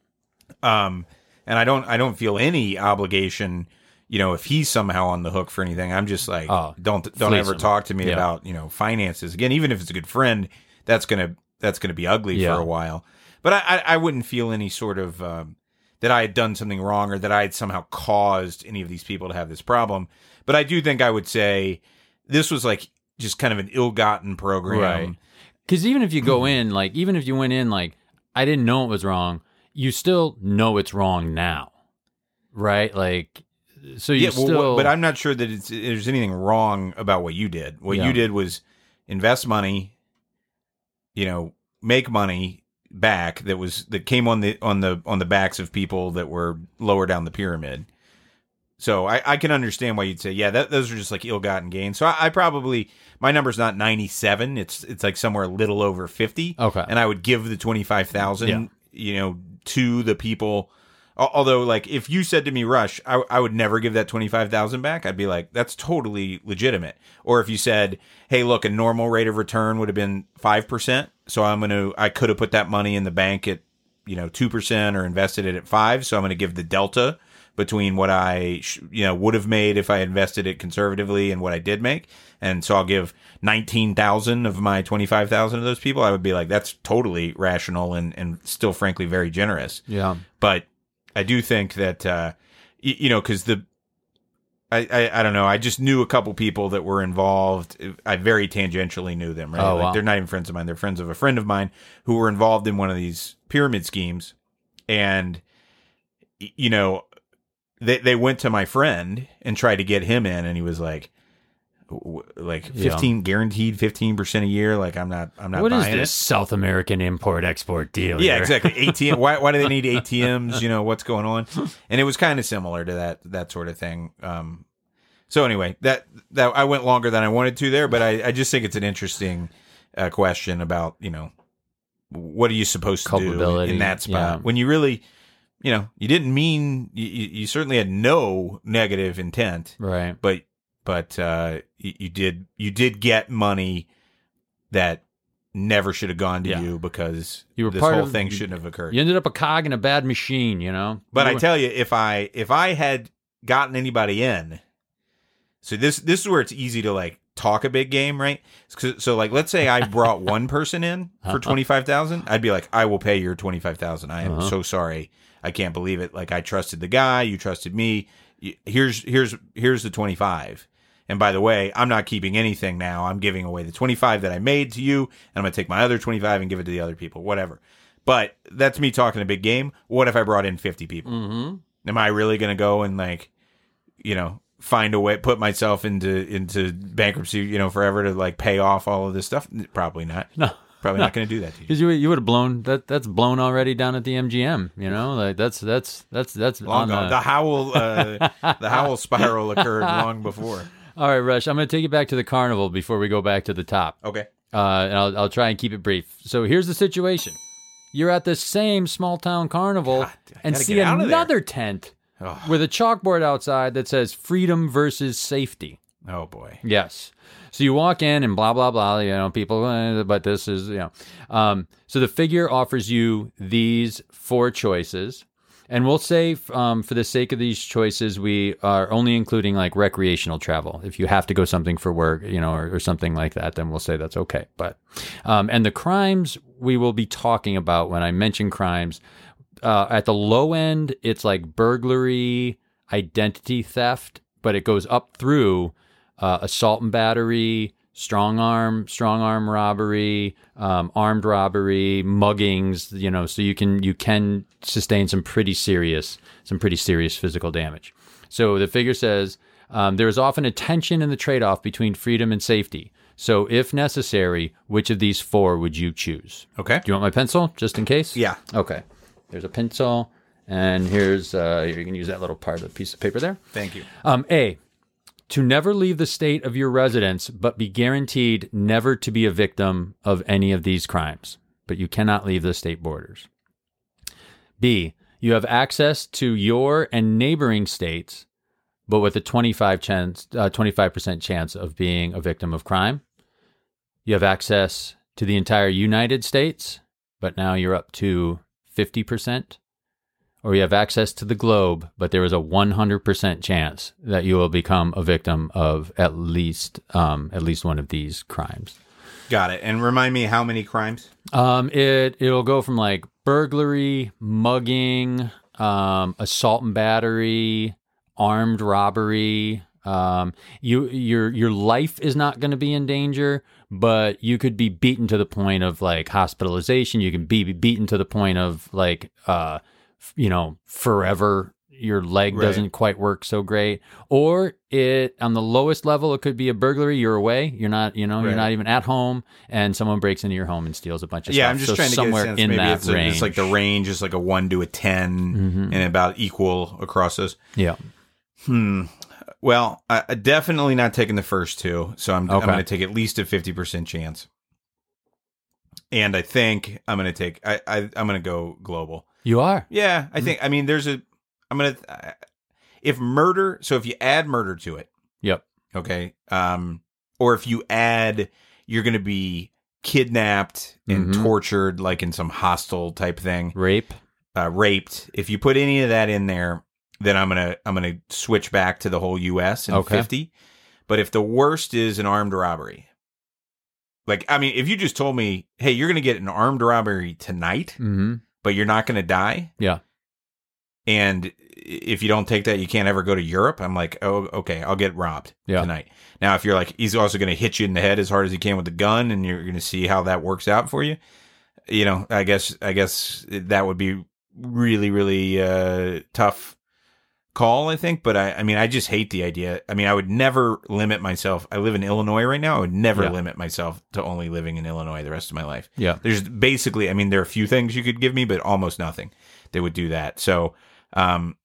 Um, and I don't I don't feel any obligation, you know, if he's somehow on the hook for anything. I'm just like, oh, don't don't ever him. talk to me yeah. about you know finances again. Even if it's a good friend, that's gonna that's gonna be ugly yeah. for a while. But I, I, I wouldn't feel any sort of um, that I had done something wrong or that I had somehow caused any of these people to have this problem. But I do think I would say this was like just kind of an ill-gotten program. Right. Because even if you go in, like, even if you went in, like, I didn't know it was wrong, you still know it's wrong now, right? Like, so you yeah, well, still. but I'm not sure that it's, there's anything wrong about what you did. What Yeah. you did was invest money, you know, make money back that was that came on the on the on the backs of people that were lower down the pyramid. So I, I can understand why you'd say, yeah, that, those are just like ill-gotten gains. So I, I probably my number's not 97; it's it's like somewhere a little over 50. Okay. and I would give the 25,000, Yeah. you know, to the people. Al- Although, like, if you said to me, Rush, I, I would never give that 25,000 back, I'd be like, that's totally legitimate. Or if you said, hey, look, a normal rate of return would have been 5%. So I'm going to, I could have put that money in the bank at, you know, 2% or invested it at 5 So I'm going to give the delta between what I, sh- you know, would have made if I invested it conservatively and what I did make. And so I'll give 19,000 of my 25,000 of those people. I would be like, that's totally rational and, and still, frankly, very generous yeah. but I do think that uh, y- you know because the I, I I don't know I just knew a couple people that were involved. I very tangentially knew them. Right, Oh, like wow. they're not even friends of mine. They're friends of a friend of mine who were involved in one of these pyramid schemes, and you know they they went to my friend and tried to get him in, and he was like. Like Yeah. fifteen guaranteed fifteen percent a year. Like I'm not I'm not What is buying this it. South American import export deal? Yeah, here? exactly. ATM. Why, why do they need ATMs? You know what's going on? And it was kind of similar to that that sort of thing. Um, so anyway, that that I went longer than I wanted to there, but I, I just think it's an interesting uh, question about you know what are you supposed to do in, in that spot yeah. when you really you know you didn't mean you, you you certainly had no negative intent, Right. but but uh, you, you did you did get money that never should have gone to Yeah. you because You were this whole of- thing shouldn't have occurred. You ended up a cog in a bad machine, you know? but You I were- tell you, if I if I had gotten anybody in. So this this is where it's easy to like talk a big game, right? So, so like let's say I brought one person in for twenty five thousand, I'd be like, I will pay your twenty five thousand. I am Uh-huh. so sorry. I can't believe it. Like I trusted the guy, you trusted me. Here's here's here's the twenty five. And by the way, I'm not keeping anything now. I'm giving away the 25 that I made to you, and I'm going to take my other 25 and give it to the other people, whatever. But that's me talking a big game. What if I brought in 50 people? Mm-hmm. Am I really going to go and like, you know, find a way, put myself into into bankruptcy, you know, forever to like pay off all of this stuff? Probably not. No. Probably not going to do that to you. Because you, you would have blown that. That's blown already down at the MGM. You know, like that's that's that's that's Long on gone. the- The Howell, uh, the Howell spiral occurred long before. All right, Rush. I'm going to take you back to the carnival before we go back to the top. Okay. Uh, and I'll, I'll try and keep it brief. So here's the situation: you're at the same small town carnival God, and see get out of there. another tent Oh, with a chalkboard outside that says "Freedom versus Safety." oh boy. Yes. So you walk in and blah blah blah. You know, people, eh, but this is you know. Um, so the figure offers you these four choices, and we'll say um, for the sake of these choices, we are only including like recreational travel. If you have to go something for work, you know, or, or something like that, then we'll say that's okay. But um, and the crimes we will be talking about when I mention crimes. Uh, at the low end, it's like burglary, identity theft, but it goes up through uh, assault and battery, strong arm, strong arm robbery, um, armed robbery, muggings. You know, so you can you can sustain some pretty serious some pretty serious physical damage. So the figure says um, there is often a tension in the trade off between freedom and safety. So if necessary, which of these four would you choose? Okay. Do you want my pencil just in case? Yeah. Okay. There's a pencil, and here's uh, you can use that little part of the piece of paper there. Thank you. Um, A, to never leave the state of your residence, but be guaranteed never to be a victim of any of these crimes. But you cannot leave the state borders. B, you have access to your and neighboring states, but with a 25 chance, uh, 25% chance of being a victim of crime. You have access to the entire United States, but now you're up to 50% or you have access to the globe, but there is a 100% chance that you will become a victim of at least um, at least one of these crimes. Got it. And remind me how many crimes? Um, it it'll go from like burglary, mugging, um, assault and battery, armed robbery. Um, you your your life is not going to be in danger, but you could be beaten to the point of like hospitalization. You can be beaten to the point of like uh, you know, forever. Your leg Right. doesn't quite work so great, or it on the lowest level, it could be a burglary. You're away. You're not, you know, Right. you're not even at home, and someone breaks into your home and steals a bunch of Yeah, stuff. I'm just So trying to somewhere get a sense. in Maybe that it's, a- range. it's like the range is like a one to a 10 Mhm. and about equal across those. yeah. Hmm. Well, I, definitely not taking the first two, so I'm, I'm going to take at least a fifty percent chance. And I think I'm going to take. I, I I'm going to go global. You are. Yeah, I think. I mean, there's a. I'm going to. If murder, so if you add murder to it, Yep. okay, um, or if you add, you're going to be kidnapped and Mhm. tortured, like in some hostile type thing Rape. uh, raped. If you put any of that in there, then I'm gonna I'm gonna switch back to the whole U.S. and Okay. 50. But if the worst is an armed robbery, like I mean, if you just told me, hey, you're gonna get an armed robbery tonight, Mm-hmm. But you're not gonna die, Yeah. and if you don't take that, you can't ever go to Europe. I'm like, oh, okay, I'll get robbed Yeah. tonight. Now, if you're like, he's also going to hit you in the head as hard as he can with the gun, and you're going to see how that works out for you. You know, I guess, I guess that would be really, really uh, tough call. I think, but I, I mean, I just hate the idea. I mean, I would never limit myself. I live in Illinois right now. I would never Yeah. limit myself to only living in Illinois the rest of my life. Yeah. There's basically, I mean, there are a few things you could give me, but almost nothing that would do that. So, um,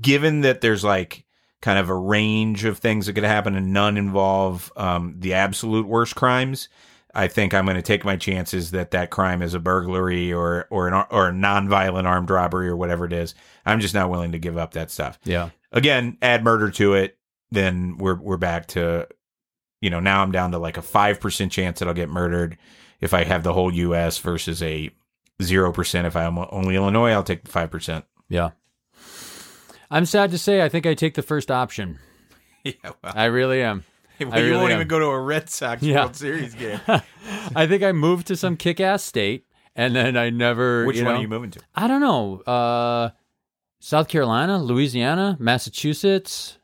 given that there's like kind of a range of things that could happen and none involve um, the absolute worst crimes, I think I'm going to take my chances that that crime is a burglary or or an or a nonviolent armed robbery or whatever it is. I'm just not willing to give up that stuff. Yeah. Again, add murder to it, then we're we're back to, you know, now I'm down to like a five percent chance that I'll get murdered if I have the whole U.S. versus a zero percent if I'm only Illinois. I'll take the five percent. Yeah. I'm sad to say, I think I take the first option. yeah, well, I really am. well, I you really won't am. even go to a Red Sox Yeah. World Series game. I think I moved to some kick-ass state, and then I never. Which one know, are you moving to? I don't know. Uh, South Carolina, Louisiana, Massachusetts,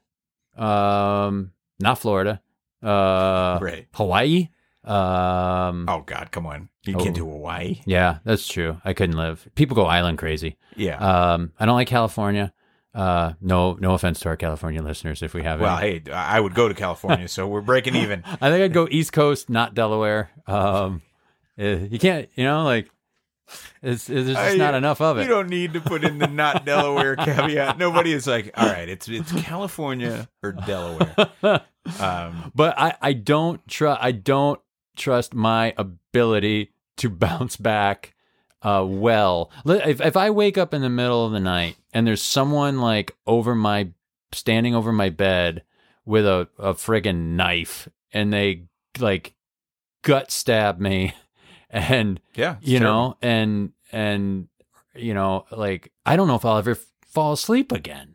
um, not Florida, uh, Right. Hawaii. Um, Oh God, come on! You Oh. can't do Hawaii. yeah, that's true. I couldn't live. People go island crazy. Yeah. Um, I don't like California. Uh, no, no offense to our California listeners if we have it. well, any. hey, I would go to California, so we're breaking even. I think I'd go East Coast, not Delaware. Um, eh, you can't, you know, like it's, it's there's just I- not enough of it. You don't need to put in the not Delaware caveat. Nobody is like, all right, it's it's California or Delaware. Um, But I, I don't trust, I don't trust my ability to bounce back, uh, well. If if I wake up in the middle of the night and there's someone like over my, standing over my bed with a a friggin' knife and they like gut stab me, and yeah, you terrible. know, and and you know, like I don't know if I'll ever f- fall asleep again.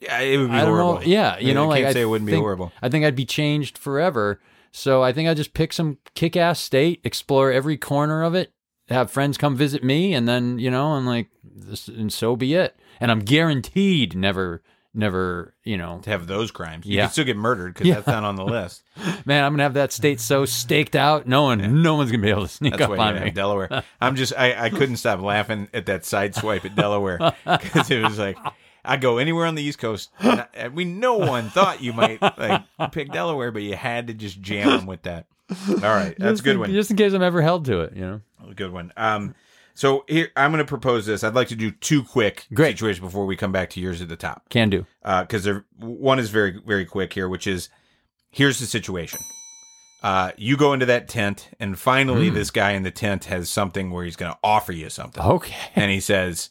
yeah, it would be I don't horrible. know. Yeah, you I know, like can't I say it wouldn't be think- horrible. I think I'd be changed forever. So I think I just pick some kick-ass state, explore every corner of it, have friends come visit me, and then you know, and like, this, and so be it. And I'm guaranteed never, never, you know, To have those crimes, you Yeah. can still get murdered because Yeah. that's not on the list. man, I'm gonna have that state so staked out, no one, no one's gonna be able to sneak That's up on have me. Delaware. I'm just I, I couldn't stop laughing at that side swipe at Delaware because it was like I go anywhere on the East Coast. And I, we no one thought you might like pick Delaware, but you had to just jam them with that. All right, that's a good in- one. Just in case I'm ever held to it, you know. A good one. Um, so here I'm going to propose this. I'd like to do two quick Great. situations before we come back to yours at the top Can do. Uh, because there one is very very quick here, which is here's the situation. Uh, you go into that tent, and finally, Hmm. this guy in the tent has something where he's going to offer you something, Okay. and he says,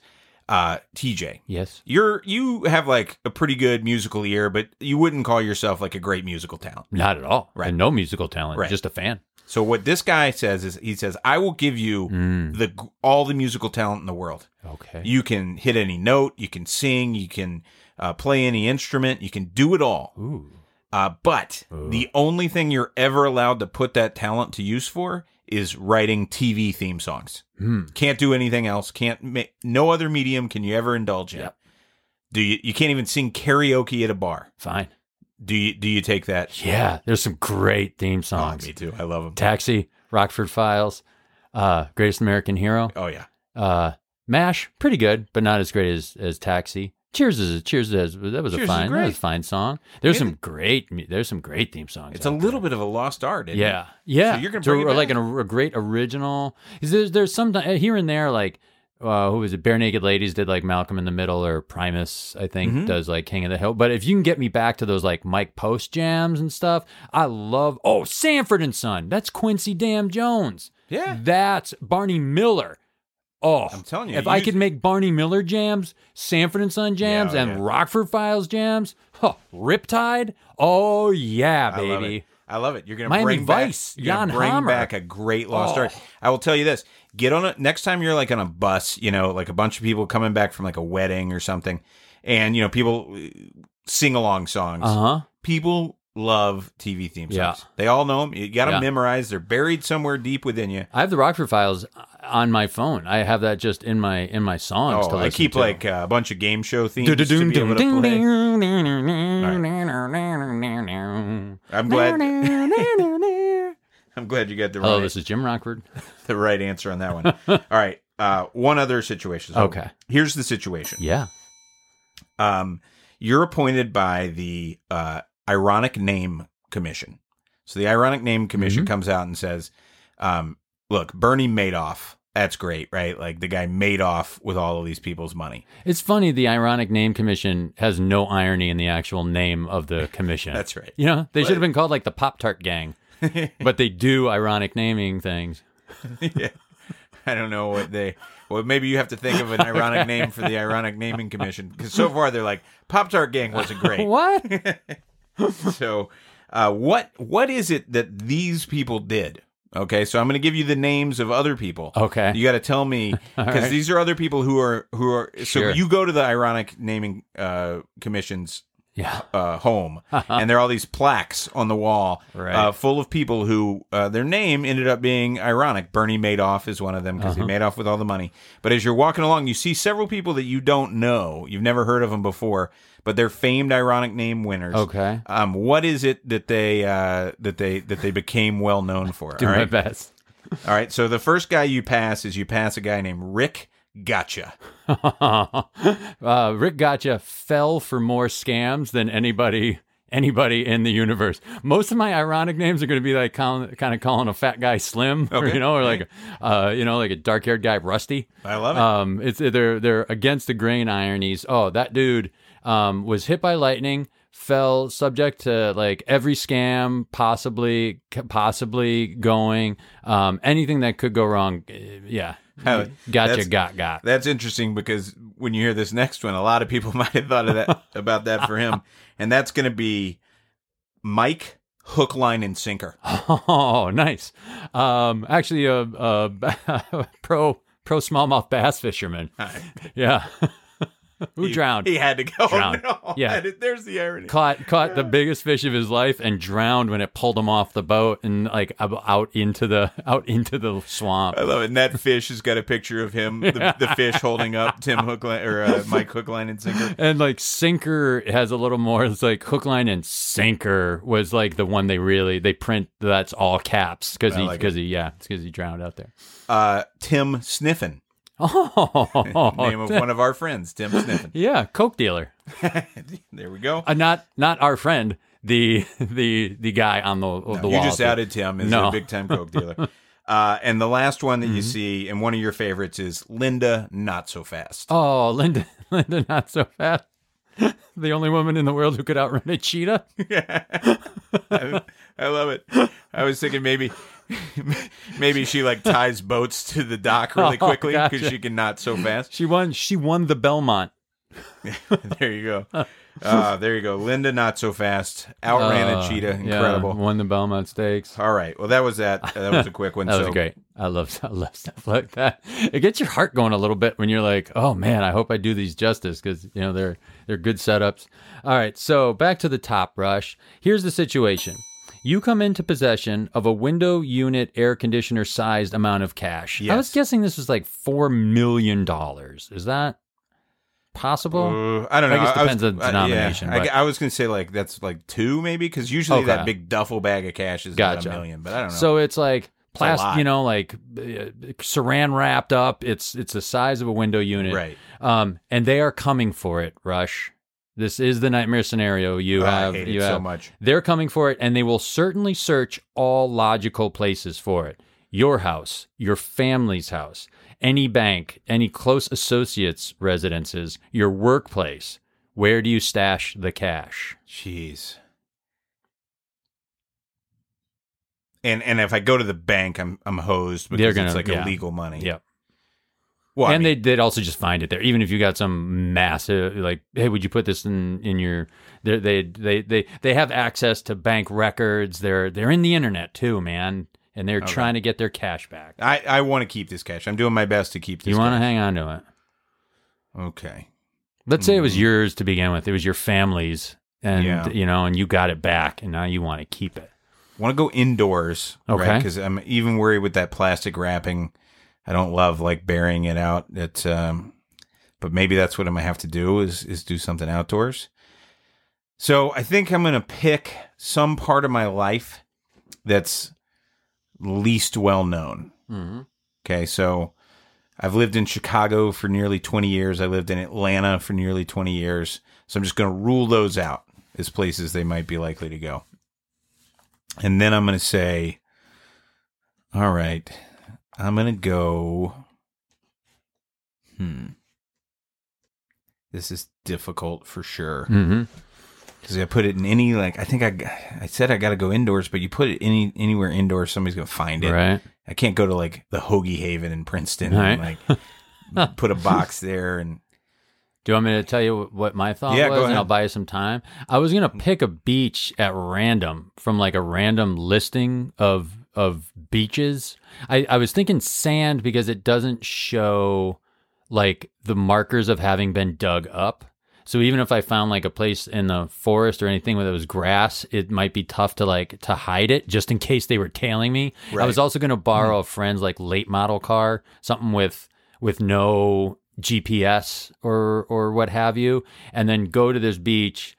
uh, "TJ, Yes. you're you have like a pretty good musical ear, but you wouldn't call yourself like a great musical talent. Not at all. Right. And no musical talent. Right. Just a fan. So what this guy says is, he says, I will give you Mm. the all the musical talent in the world." Okay. You can hit any note, you can sing, you can uh, play any instrument, you can do it all. Ooh. Uh, but Ooh. the only thing you're ever allowed to put that talent to use for is writing TV theme songs. Hmm. Can't do anything else. Can't ma- no other medium can you ever indulge in. Yep. Do you? You can't even sing karaoke at a bar. Fine. Do you? Do you take that? Yeah. There's some great theme Oh, songs. me too. I love them. Taxi, Rockford Files, uh, Greatest American Hero, Oh yeah. uh, Mash, pretty good, but not as great as, as Taxi. Cheers is a, Cheers is that was Cheers a fine that was a fine song. There's some great there's some great theme songs. It's a little bit of a lost art. Isn't there. it? yeah yeah. So you're gonna bring it or like an, a great original. There's there's some here and there like. Uh, who was it? Barenaked Ladies did like Malcolm in the Middle, or Primus, I think, Mhm. does like King of the Hill. But if you can get me back to those like Mike Post jams and stuff, I love. Oh, Sanford and Son, that's Quincy Damn Jones. Yeah. That's Barney Miller. Oh, I'm telling you, if you I could make Barney Miller jams, Sanford and Son jams, Yeah, oh, and yeah. Rockford Files jams, huh, Riptide. Oh yeah, I love baby. it. I love it. You're gonna Miami bring back, Vice, you're gonna Jan bring Hammer. back a great lost Oh. art. I will tell you this: get on it next time you're like on a bus, you know, like a bunch of people coming back from like a wedding or something, and you know people sing along songs. Uh huh. People love TV theme songs. Yeah. They all know them. You got to Yeah. memorize. They're buried somewhere deep within you. I have the Rockford Files on my phone. I have that just in my in my songs. to Oh, I keep to. like uh, a bunch of game show themes to be able to play. I'm glad. I'm glad you got the Hello, right, this is Jim Rockford. the right answer on that one. All right. Uh, one other situation. So Okay. Here's the situation. Yeah. Um, you're appointed by the uh, Ironic Name Commission. So the Ironic Name Commission Mhm. comes out and says, um, "Look, Bernie Madoff. That's great, right? Like the guy made off with all of these people's money. It's funny the ironic name commission has no irony in the actual name of the commission. That's right. You know, they should have been called like the Pop Tart Gang, but they do ironic naming things. yeah. I don't know what they. Well, maybe you have to think of an ironic name for the Ironic Naming Commission because so far they're like Pop Tart Gang wasn't great. What? so, uh, what what is it that these people did Okay, so I'm going to give you the names of other people. Okay. You got to tell me because right. these are other people who are who are. Sure. So you go to the ironic naming uh, commission's Yeah. uh, home, and there are all these plaques on the wall, Right. uh, full of people who uh, their name ended up being ironic. Bernie Madoff is one of them because he made off with all the money. But as you're walking along, you see several people that you don't know, you've never heard of them before, but they're famed ironic name winners. Okay. Um, what is it that they uh, that they that they became well known for? Do all my right. best. All right. So the first guy you pass is you pass a guy named Rick Gotcha. uh, Rick Gotcha fell for more scams than anybody anybody in the universe. Most of my ironic names are going to be like calling, kind of calling a fat guy Slim, or, you know, or like uh, you know, like a dark haired guy Rusty. I love it. Um, it's they're they're against the grain ironies. Oh, that dude um, was hit by lightning, fell subject to like every scam possibly possibly going, um, anything that could go wrong. uh, Yeah, gotcha, that's- got got. That's interesting because when you hear this next one, a lot of people might have thought of that about that for him, and that's going to be Mike Hook, Line, and Sinker. Oh, nice. Um, actually, a, a pro pro smallmouth bass fisherman. Yeah, who drowned? He had to go. Drowned. No, Yeah. is- there's the irony. caught caught the biggest fish of his life and drowned when it pulled him off the boat and like out into the out into the swamp. I love it. And that fish has got a picture of him, the, the fish holding up Tim Hookline or uh, Mike Hookline and Sinker. And like sinker has a little more. It's like Hookline and sinker was like the one they really they print. That's all caps because he like because he yeah because he drowned out there. Uh, Tim Sniffin, Oh, name of one of our friends, Tim Sniffin. yeah, coke dealer. there we go. Uh, not not our friend, the the the guy on the the you wall. just added Tim as No. a big time coke dealer. Uh, and the last one that you Mm-hmm. see, and one of your favorites, is Linda Not So Fast. Oh, Linda, Linda, not so fast. the only woman in the world who could outrun a cheetah. I, I love it. I was thinking maybe, maybe she like ties boats to the dock really Oh, quickly because gotcha. she can not so fast. She won. She won the Belmont. There you go. Uh, there you go. Linda Not So Fast outran Uh, a cheetah. yeah, Incredible. won the Belmont Stakes. All right. Well, that was that. That was a quick one. That was so great. I love I love stuff like that. It gets your heart going a little bit when you're like, "Oh man, I hope I do these justice" because you know they're they're good setups. All right, so back to the top rush. Here's the situation: you come into possession of a window unit air conditioner sized amount of cash. I was guessing this was like four million dollars. Is that possible? Uh, I don't know. I guess was- depends on uh, denomination, yeah. I, I was gonna say like that's like two maybe because usually Okay. that big duffel bag of cash is Gotcha. a million, but I don't know. So it's like plastic, you know, like uh, saran wrapped up. It's it's the size of a window unit, right. Um, and they are coming for it. Rush. This is the nightmare scenario. You Oh, have it you so much. They're coming for it, and they will certainly search all logical places for it. Your house, your family's house, any bank, any close associates' residences, your workplace. Where do you stash the cash? Jeez. And and if I go to the bank, I'm I'm hosed because They're gonna- it's like yeah. illegal money. Yep. Well, I and mean, they they'd also just find it there, even if you got some massive like, hey, would you put this in in your? They they they they have access to bank records. They're they're in the internet too, man, and they're trying to get their cash back. I I want to keep this cash. I'm doing my best to keep this. You want to hang on to it. Okay. Let's say it was yours to begin with. It was your family's, and Yeah. you know, and you got it back, and now you want to keep it. want to go indoors, Okay. Because I'm even worried with that plastic wrapping. I don't love like burying it out. It, um, but maybe that's what I'm gonna have to do is is do something outdoors. So I think I'm gonna pick some part of my life that's least well known. Mm-hmm. Okay, so I've lived in Chicago for nearly 20 years. I lived in Atlanta for nearly 20 years. So I'm just going to rule those out as places they might be likely to go. And then I'm going to say, all right, I'm going to go. Hmm. This is difficult for sure Mm-hmm. Because I put it in any like I think I I said I got to go indoors, but you put it any anywhere indoors, somebody's gonna find it. Right. I can't go to like the Hoagie Haven in Princeton Right. and like put a box there and Do you want me to tell you what my thought Yeah, go was, and ahead. I'll buy you some time? I was gonna pick a beach at random from like a random listing of of beaches. I, I was thinking sand because it doesn't show like the markers of having been dug up. So even if I found like a place in the forest or anything where there was grass, it might be tough to like to hide it just in case they were tailing me. I was also going to borrow hmm. a friend's like late model car, something with with no GPS or or what have you, and then go to this beach.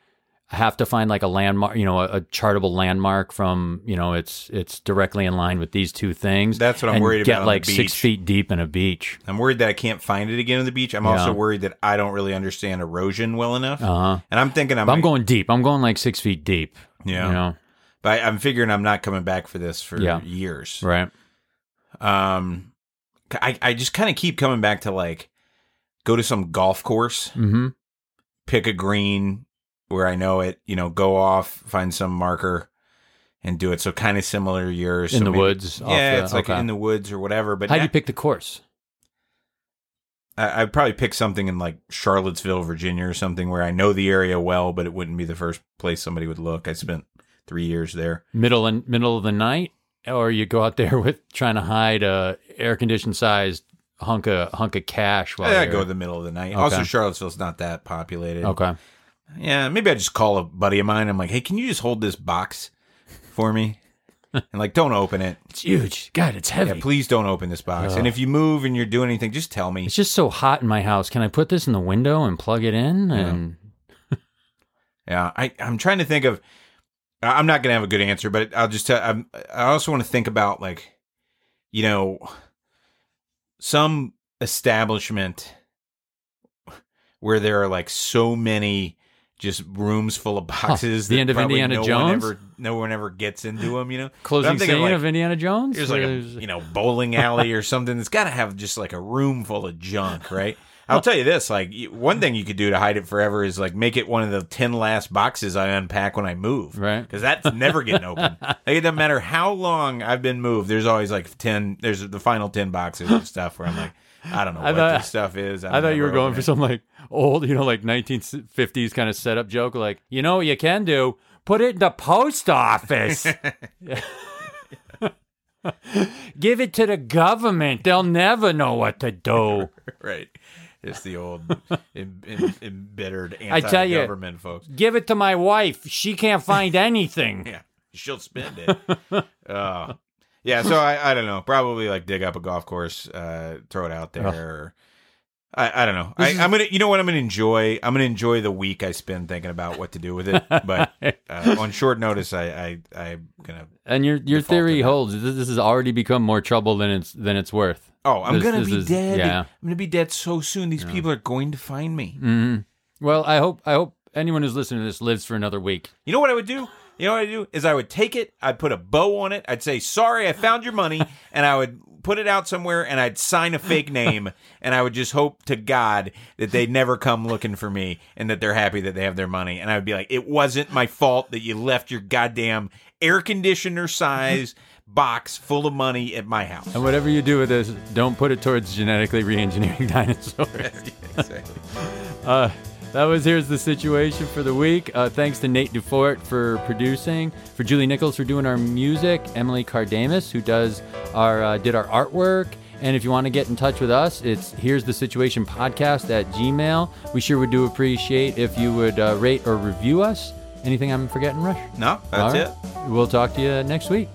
I have to find like a landmark, you know, a, a chartable landmark from, you know, it's it's directly in line with these two things. That's what I'm worried get about the like six feet deep in a beach. I'm worried that I can't find it again on the beach. I'm Yeah. also worried that I don't really understand erosion well enough. Uh huh. and I'm thinking I'm, I'm going deep. I'm going like six feet deep. Yeah. You know, but I'm figuring I'm not coming back for this for Yeah. years. right? Um, I I just kind of keep coming back to like go to some golf course, Mm-hmm. pick a green where I know it. You know, go off, find some marker, and do it. So kind of similar to yours. In So the maybe- woods. off Yeah, the- it's like okay. in the woods or whatever. But How do you pick the course? I, I'd probably pick something in like Charlottesville, Virginia, or something where I know the area well, but it wouldn't be the first place somebody would look. I spent three years there. Middle and middle of the night, or you go out there with trying to hide a air conditioned sized hunk of hunk of cash while Yeah, I go in the middle of the night. Okay. Also, Charlottesville's not that populated. Okay. Yeah, maybe I just call a buddy of mine. I'm like, hey, can you just hold this box for me? and like, don't open it. It's huge. God, it's heavy. Yeah, please don't open this box. And if you move and you're doing anything, just tell me. It's just so hot in my house. Can I put this in the window and plug it in? And Yeah, I, I'm trying to think of. I'm not gonna have a good answer, but I'll just tell. I'm, I also want to think about like, you know, some establishment where there are like so many just rooms full of boxes. the that end of Indiana no Jones? One ever, no one ever gets into them. You know, closing I'm thinking scene like, of Indiana Jones. There's like a you know bowling alley or something that's got to have just like a room full of junk, right? I'll tell you this: like one thing you could do to hide it forever is like make it one of the ten last boxes I unpack when I move, Right. Because that's never getting open. like, it doesn't matter how long I've been moved. There's always like ten. There's the final ten boxes of stuff where I'm like, I don't know I what thought- this stuff is. I thought you were going for some like old, you know, like 1950s kind of setup joke. Like, you know what you can do? Put it in the post office. Give it to the government. They'll never know what to do. right. It's the old em- em- embittered I tell you- anti-government folks. Give it to my wife. She can't find anything. Yeah, she'll spend it. uh, yeah, so I, I don't know. Probably like dig up a golf course, uh, throw it out there. Or, I, I don't know. I, i'm gonna, you know what? I'm gonna enjoy. I'm gonna enjoy the week I spend thinking about what to do with it. But uh, on short notice, I, I, I'm gonna. And your your Default to theory that. holds. This, this has already become more trouble than it's than it's worth. Oh, I'm This- gonna this be is- dead. yeah. I'm gonna be dead so soon. These people are going to find me. hmm Well, I hope I hope anyone who's listening to this lives for another week. You know what I would do? You know what I'd do? Is I would take it, I'd put a bow on it, I'd say, sorry, I found your money, and I would put it out somewhere and I'd sign a fake name, and I would just hope to God that they'd never come looking for me and that they're happy that they have their money. And I would be like, it wasn't my fault that you left your goddamn air conditioner size box full of money at my house. And whatever you do with this, don't put it towards genetically re-engineering dinosaurs. exactly. Uh, that was Here's the Situation for the week. Uh, thanks to Nate Dufort for producing, for Julie Nichols for doing our music, Emily Cardamus, who does our uh, did our artwork. And if you want to get in touch with us, it's Here's the Situation podcast at Gmail. We sure would do appreciate if you would uh, rate or review us. Anything I'm forgetting, Rush? No, that's right. it. We'll talk to you next week.